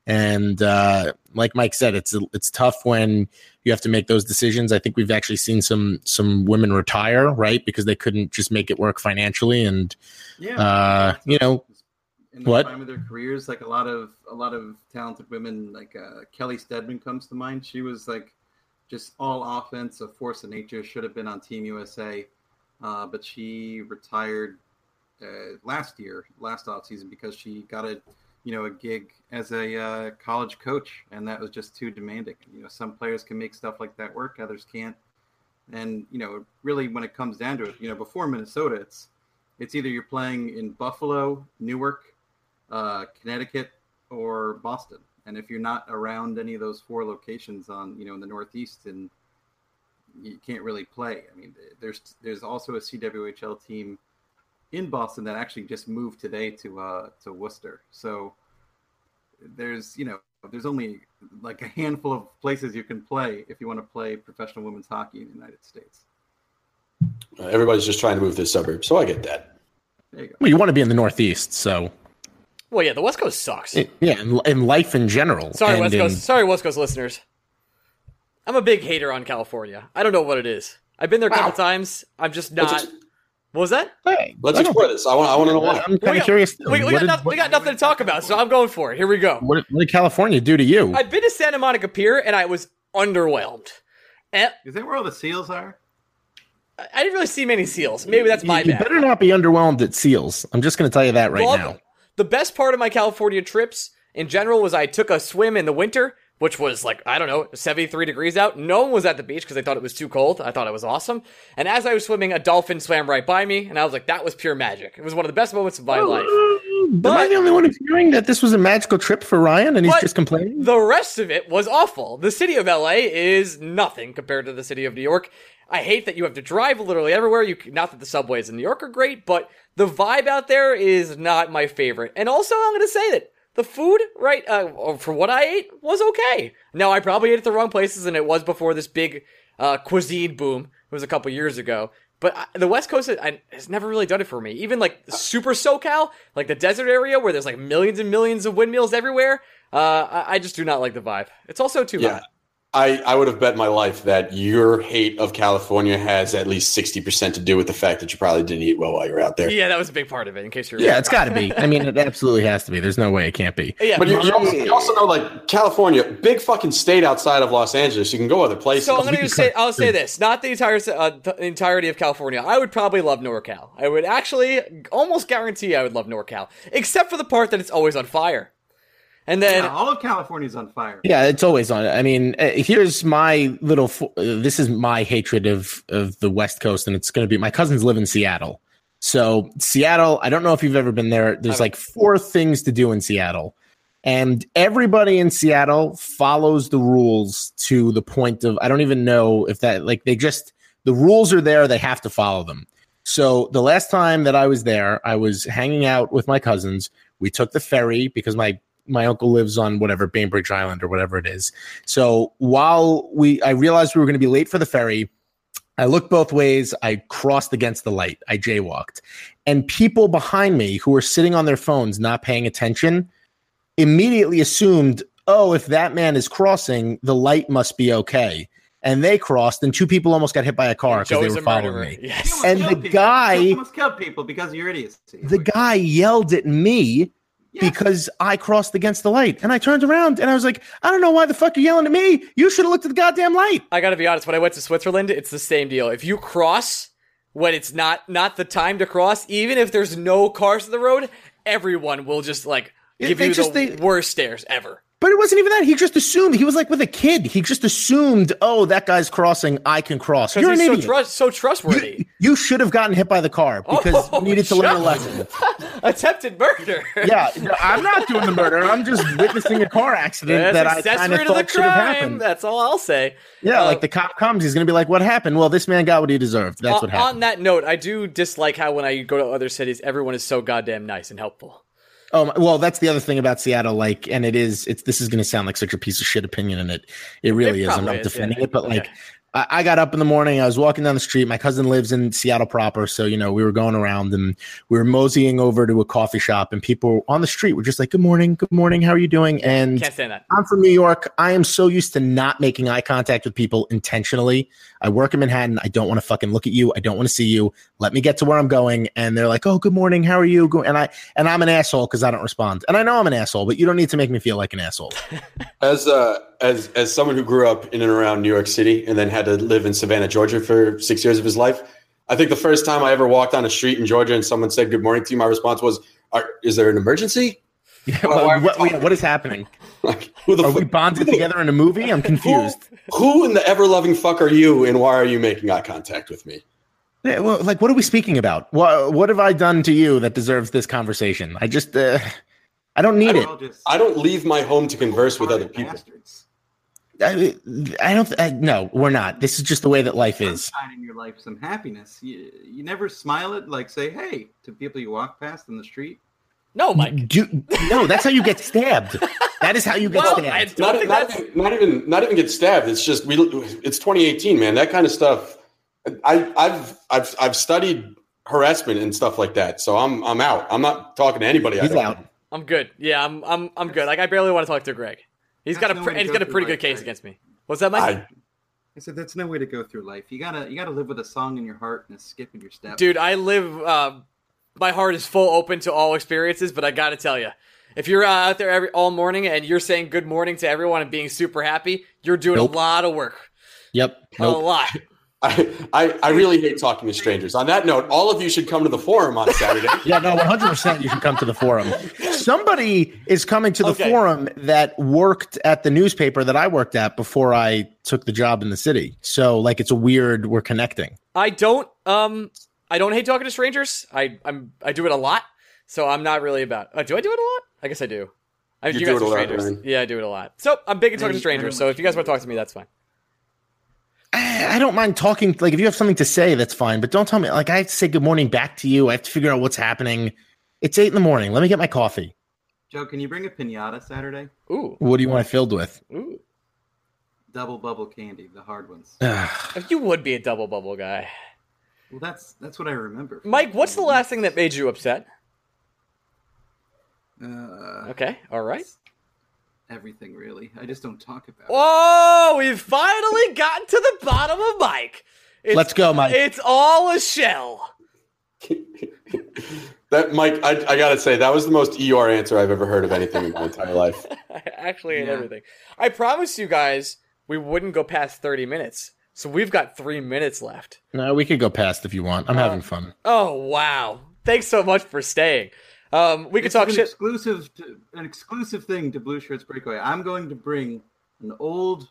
And uh, like Mike said, it's it's tough when you have to make those decisions. I think we've actually seen some some women retire, right, because they couldn't just make it work financially. And yeah, uh, you know, in the what? time of their careers, like a lot of a lot of talented women, like uh, Kelly Steadman comes to mind. She was like just all offense, a force of nature. Should have been on Team USA, uh, but she retired uh, last year, last off season, because she got a you know a gig as a uh, college coach, and that was just too demanding. You know, some players can make stuff like that work, others can't. And you know, really, when it comes down to it, you know, before Minnesota, it's it's either you're playing in Buffalo, Newark, uh, Connecticut, or Boston. And if you're not around any of those four locations on you know in the Northeast, and you can't really play. I mean, there's there's also a CWHL team in Boston that actually just moved today to uh to Worcester. So there's you know there's only like a handful of places you can play if you want to play professional women's hockey in the United States. Uh, everybody's just trying to move to the suburbs, so I get that. There you go. Well, you want to be in the Northeast, so Well, yeah, the West Coast sucks. it- yeah, in, in life in general. Sorry, and West in- Coast. Sorry, West Coast listeners. I'm a big hater on California. I don't know what it is. I've been there a couple Wow. times. I'm just Let's not. ex- What was that? Hey, Let's I don't- explore this. I want. I want to know why. I'm We kind of curious. We, we got did, nothing, we got nothing to talk about, so I'm going for it. Here we go. what, what did California do to you? I've been to Santa Monica Pier and I was underwhelmed. And Is that where all the seals are? I I didn't really see many seals. Maybe that's my you, you bad. better not be underwhelmed at seals. I'm just going to tell you that right Well, now. The best part of my California trips in general was I took a swim in the winter, which was like, I don't know, 73 degrees out. No one was at the beach because they thought it was too cold. I thought it was awesome. And as I was swimming, a dolphin swam right by me, and I was like, that was pure magic. It was one of the best moments of my life. Am I the only one who's hearing that this was a magical trip for Ryan and he's just complaining? The rest of it was awful. The city of LA is nothing compared to the city of New York. I hate that you have to drive literally everywhere. You not that the subways in New York are great, but the vibe out there is not my favorite. And also, I'm going to say that the food, right, uh, for what I ate, was okay. Now, I probably ate at the wrong places, and it was before this big uh, cuisine boom. It was a couple years ago. But I, the West Coast has never really done it for me. Even like super SoCal, like the desert area where there's like millions and millions of windmills everywhere. Uh, I, I just do not like the vibe. It's also too Yeah. hot. I, I would have bet my life that your hate of California has at least 60% to do with the fact that you probably didn't eat well while you were out there. Yeah, that was a big part of it. In case you're Yeah, it's got to be. I mean, it absolutely has to be. There's no way it can't be. yeah. But you, you also, you also know, like, California, big fucking state outside of Los Angeles. You can go other places. So I'm going to say I'll say this, not the entire uh, the entirety of California. I would probably love NorCal. I would actually almost guarantee I would love NorCal, except for the part that it's always on fire. And then Yeah, all of California's on fire. Yeah, it's always on. I mean, uh, here's my little. Uh, this is my hatred of of the West Coast, and it's going to be my cousins live in Seattle. So Seattle, I don't know if you've ever been there. There's like four things to do in Seattle, and everybody in Seattle follows the rules to the point of I don't even know if that like they just the rules are there. They have to follow them. So the last time that I was there, I was hanging out with my cousins. We took the ferry because my my uncle lives on whatever Bainbridge Island or whatever it is. So while we, I realized we were going to be late for the ferry. I looked both ways. I crossed against the light. I jaywalked, and people behind me who were sitting on their phones, not paying attention, immediately assumed, "Oh, if that man is crossing, the light must be okay." And they crossed, and two people almost got hit by a car because they were following me. Yes. And the people. guy- You almost killed people because of your idiocy. The guy yelled at me Because I crossed against the light. And I turned around and I was like, I don't know why the fuck you're yelling at me. You should have looked at the goddamn light. I got to be honest. When I went to Switzerland, it's the same deal. If you cross when it's not not the time to cross, even if there's no cars on the road, everyone will just like give they you just- the they- worst stares ever. But it wasn't even that. He just assumed he was like with a kid. He just assumed, oh, that guy's crossing. I can cross. You're an so, idiot. trust, so trustworthy. you, you should have gotten hit by the car because Oh, you needed to learn a lesson. Attempted murder. Yeah, I'm not doing the murder. I'm just witnessing a car accident That's that I kind of thought should have happened. That's all I'll say. Yeah, Uh, like the cop comes, he's going to be like, "What happened?" Well, this man got what he deserved. That's on, what happened. on that note, I do dislike how when I go to other cities, everyone is so goddamn nice and helpful. Oh well, that's the other thing about Seattle. Like, and it is. It's this is going to sound like such a piece of shit opinion, and it it really It is. I'm not is, defending yeah. it, but like, Yeah. I, I got up in the morning. I was walking down the street. My cousin lives in Seattle proper, so you know we were going around and we were moseying over to a coffee shop, and people on the street were just like, "Good morning, good morning, how are you doing?" And Can't stand that. I'm from New York. I am so used to not making eye contact with people intentionally. I work in Manhattan. I don't want to fucking look at you. I don't want to see you. Let me get to where I'm going. And they're like, "Oh, good morning. How are you?" Go- And I and I'm an asshole because I don't respond. And I know I'm an asshole, but you don't need to make me feel like an asshole. As uh, as as someone who grew up in and around New York City and then had to live in Savannah, Georgia for six years of his life, I think the first time I ever walked on a street in Georgia and someone said good morning to you, my response was, Are, "Is there an emergency? Yeah, Well, well, why are we what, what is happening? Like, who the Are fuck- we bonded together in a movie? I'm confused. Who in the ever loving fuck are you, and why are you making eye contact with me? Yeah, well, like, what are we speaking about? What What have I done to you that deserves this conversation? I just, uh, I don't need I it. We're all just I don't leave my home to converse with other people. bastards. I, I don't. I, no, we're not. This is just the way that life is. Find in your life some happiness. You, you never smile at like say hey to people you walk past in the street. No, Mike. Do, no, that's how you get stabbed. That is how you get Well, stabbed. I don't Not, think not, that's. even, not even not even get stabbed. It's just we. It's 2018, man. That kind of stuff. I, I've I've I've studied harassment and stuff like that. So I'm I'm out. I'm not talking to anybody. He's out. Know. I'm good. Yeah, I'm. I'm. I'm good. Like I barely want to talk to Greg. He's got a. That's no Pre- way to he's go got a through pretty good life, case right? against me. What's that, Mike? I I said that's no way to go through life. You gotta you gotta live with a song in your heart and a skip in your step. Dude, I live. Uh, my heart is full open to all experiences, but I got to tell you, if you're uh, out there every all morning and you're saying good morning to everyone and being super happy, you're doing Nope. a lot of work. Yep. A lot. I, I I really hate talking to strangers. On that note, all of you should come to the forum on Saturday. Yeah, no, 100% you should come to the forum. Somebody is coming to the Okay. forum that worked at the newspaper that I worked at before I took the job in the city. So, like, it's a weird, we're connecting. I don't. Um, I don't hate talking to strangers. I. I'm. I do it a lot, so I'm not really about. Uh, do I do it a lot? I guess I do. I You you do guys it are a lot, strangers. Ryan. yeah, I do it a lot. So I'm big in talking to strangers. So if you guys want to talk to me, that's fine. I I don't mind talking. Like, if you have something to say, that's fine. But don't tell me, like, I have to say good morning back to you. I have to figure out what's happening. It's eight in the morning. Let me get my coffee. Joe, can you bring a pinata Saturday? Ooh, What do you want it filled with? ooh. Double bubble candy, the hard ones. You would be a double bubble guy, Well, that's that's what I remember. Mike. What's the last thing that made you upset? Uh, Okay, all right. everything really. I just don't talk about. Oh, we've finally gotten to the bottom of Mike. It's, Let's go, Mike. It's all a shell. That Mike, I, I gotta say, that was the most ER answer I've ever heard of anything in my entire life. I actually hate Yeah. everything. I promised you guys we wouldn't go past 30 minutes. So we've got three minutes left. No, we could go past if you want. I'm having fun. Oh, wow. Thanks so much for staying. Um, we could talk an shit. exclusive, to, an exclusive thing to Blue Shirts Breakaway. I'm going to bring an old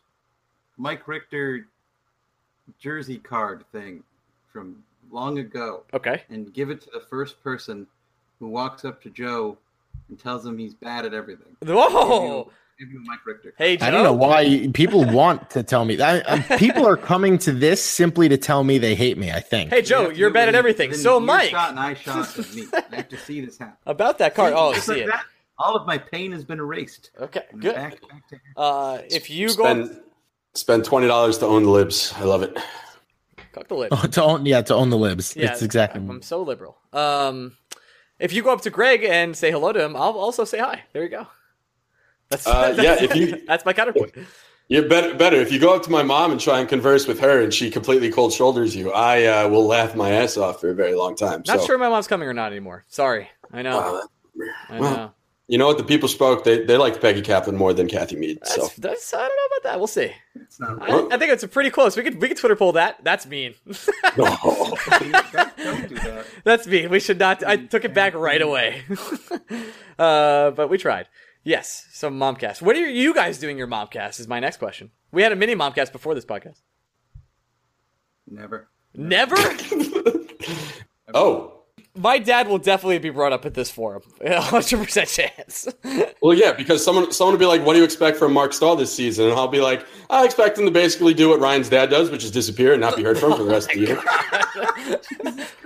Mike Richter jersey card thing from long ago Okay. and give it to the first person who walks up to Joe and tells him he's bad at everything. Whoa. Give you Mike Richter. Hey, Joe. I don't know why people want to tell me. I, I, people are coming to this simply to tell me they hate me. I think. Hey, Joe, You have to you're bad at everything. So, ear Mike. shot and eye shot of me. I have to see this happen. About that card. Oh, I see it. all of my pain has been erased. Okay, And good. Back, back Uh, if you go. Spend spend twenty dollars to own the libs. I love it. Cock the lid. Oh, to own, yeah, to own the libs. Yeah, it's exactly. I'm, I'm so liberal. Um, if you go up to Greg and say hello to him, I'll also say hi. There you go. That's, Uh, that's yeah, if you- that's my counterpoint. You're better. Better if you go up to my mom and try and converse with her, and she completely cold shoulders you. I uh, will laugh my ass off for a very long time. Not so, sure my mom's coming or not anymore. Sorry. I know. uh, I well, you know what? The people spoke. They they liked Peggy Kaplan more than Kathy Mead. That's, So that's I don't know about that. We'll see. It's not I, I think it's a pretty close. We could we could Twitter poll that. That's mean. no. Don't do that. That's mean. We should not. I took it back right away. uh, but we tried. Yes. So momcast. What are you guys doing your momcast? Is my next question. We had a mini momcast before this podcast. Never. Never. oh. My dad will definitely be brought up at this forum. A hundred percent chance. Well, yeah, because someone someone will be like, "What do you expect from Marc Staal this season?" And I'll be like, "I expect him to basically do what Ryan's dad does, which is disappear and not be heard from for the rest of the year."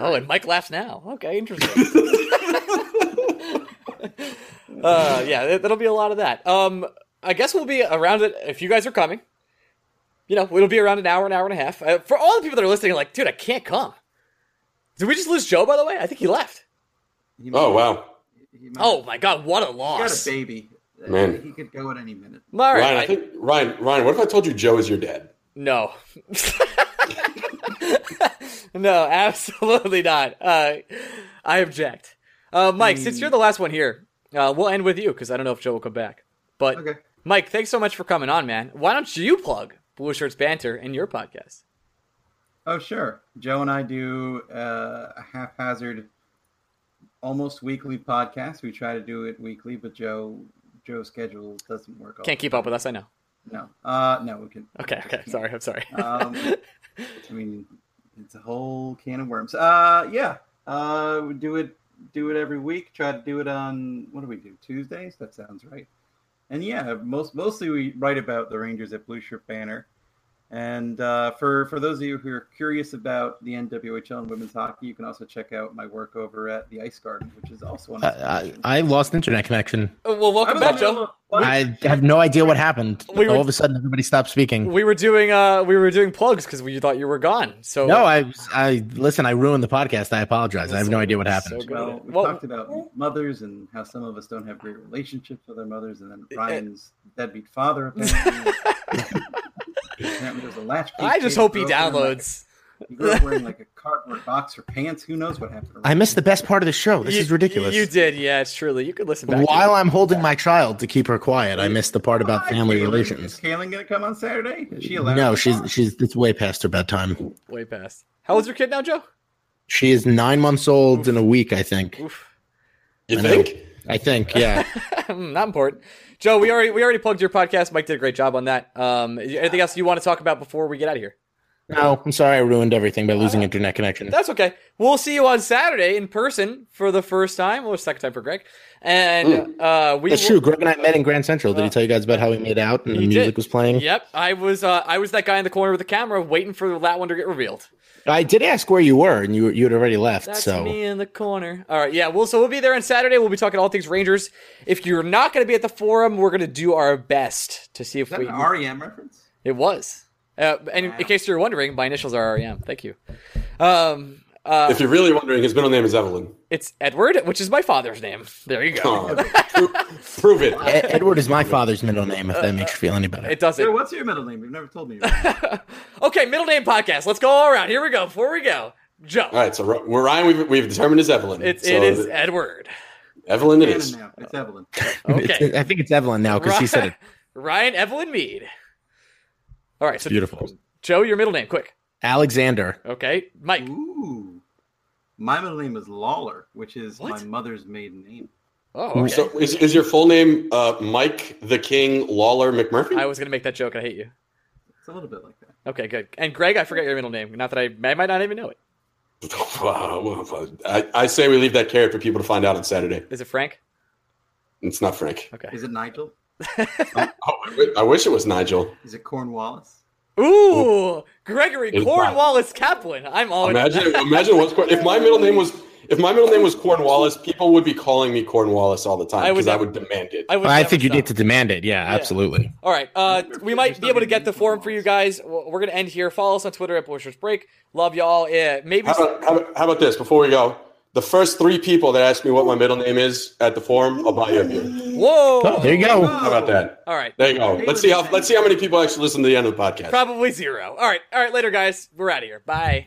oh, and Mike laughs now. Okay, interesting. Uh, yeah, that- that'll be a lot of that. Um, I guess we'll be around it if you guys are coming. You know, it'll be around an hour, an hour and a half. Uh, for all the people that are listening, like, dude, I can't come. Did we just lose Joe? By the way, I think he left. He Oh wow, he might- Oh my god, what a loss! He got a baby. Man. He could go at any minute. All right, Ryan. I- I think Ryan. Ryan, what if I told you Joe is your dad? No. no, absolutely not. Uh, I object. Uh, Mike, since you're the last one here, uh, we'll end with you because I don't know if Joe will come back. But Okay. Mike, thanks so much for coming on, man. Why don't you plug Blue Shirts Banter in your podcast? Oh, sure. Joe and I do uh, a haphazard, almost weekly podcast. We try to do it weekly, but Joe Joe's schedule doesn't work. Can't keep time. up with us, I know. No, uh, no, we can. Okay, okay. Sorry, I'm sorry. Um, I mean, it's a whole can of worms. Uh, yeah. Uh, we do it do it every week. Try to do it on what do we do? Tuesdays. That sounds right. And yeah, most mostly we write about the Rangers at Blue Shirt Banter. And uh, for for those of you who are curious about the NWHL and women's hockey, you can also check out my work over at the Ice Garden, which is also on. I, I, I lost internet connection. Uh, well, welcome back, Joe. I have no idea what happened. We were- All of a sudden, everybody stopped speaking. We were doing uh we were doing plugs because we thought you were gone. So No, I, I listen. I ruined the podcast. I apologize. I have no idea what happened. So. Well, we Well- talked about mothers and how some of us don't have great relationships with our mothers, and then Ryan's deadbeat father. Apparently, apparently there's a latchkey. I just hope he grew like, downloads. He grew up wearing like a cardboard box for pants. Who knows what happened? I missed the best part of the show. This You- is ridiculous. You did, yeah, it's truly. You could listen back. While it. I'm holding my child to keep her quiet, I missed the part about ah, family Is relations. Kaylin going to come on Saturday? Is she allowed? No, to she's she's it's way past her bedtime. way past. How old's your kid now, Joe? She is nine months old in a week, I think. Oof. You I know. think? I think, yeah. Not important. Joe, we already we already plugged your podcast. Mike did a great job on that. Um, anything else you want to talk about before we get out of here? No, I'm sorry I ruined everything by losing internet connection. That's okay. We'll see you on Saturday in person for the first time, or second time for Greg. And uh, we That's will- true. Greg and I met in Grand Central. Did he tell you guys about how we made out and the He music did. was playing? Yep, I was uh, I was that guy in the corner with the camera waiting for that one to get revealed. I did ask where you were, and you you had already left. That's so me in the corner. All right, yeah. Well, so we'll be there on Saturday. We'll be talking all things Rangers. If you're not going to be at the forum, we're going to do our best to see if Is that we. an REM reference? It was. Uh, and in, in case you're wondering, my initials are REM. Thank you. Um, uh, If you're really wondering, his middle name is Evelyn. it's Edward, which is my father's name. There you go. Oh, pro- prove it. E- Edward is my father's middle name. If that makes you feel any better. It doesn't. Joe, what's your middle name? You've never told me. okay, middle name podcast. Let's go all around. Here we go. Before we go, Joe. All right, so we're Ryan. We've, we've determined is Evelyn. It's so it is Edward. Evelyn. it is. Now. It's Evelyn. Okay. It's- I think it's Evelyn now because he said it. Ryan Evelyn Mead. All right, so Beautiful. Joe, your middle name, quick. Alexander. Okay, Mike. Ooh. My middle name is Lawler, which is What? my mother's maiden name. Oh, okay. So is, is your full name uh, Mike the King Lawler McMurphy? I was gonna make that joke. I hate you. It's a little bit like that. Okay, good. And Greg, I forgot your middle name. Not that I, I might not even know it. I, I say we leave that carrot for people to find out on Saturday. Is it Frank? It's not Frank. Okay. Is it Nigel? Oh, I I wish it was Nigel. Is it Cornwallis? Ooh, Gregory Cornwallis Kaplan. I'm all Imagine, imagine what's if my middle name was if my middle name was Cornwallis, people would be calling me Cornwallis all the time because I, never- would demand it. I, would I think you need to demand it. Yeah, absolutely. All right. Uh, we might be able to get the new forum for you guys. We're going to end here. Follow us on Twitter at Blue Shirts Break. Love y'all. Yeah, maybe. How about, how, about, how about this? Before we go, the first three people that ask me what my middle name is at the forum, I'll buy you a beer. Whoa. Oh, there you go. How about that? All right. There you go. Let's see how let's see how many people actually listen to the end of the podcast. Probably zero. All right. All right. Later, guys. We're out of here. Bye.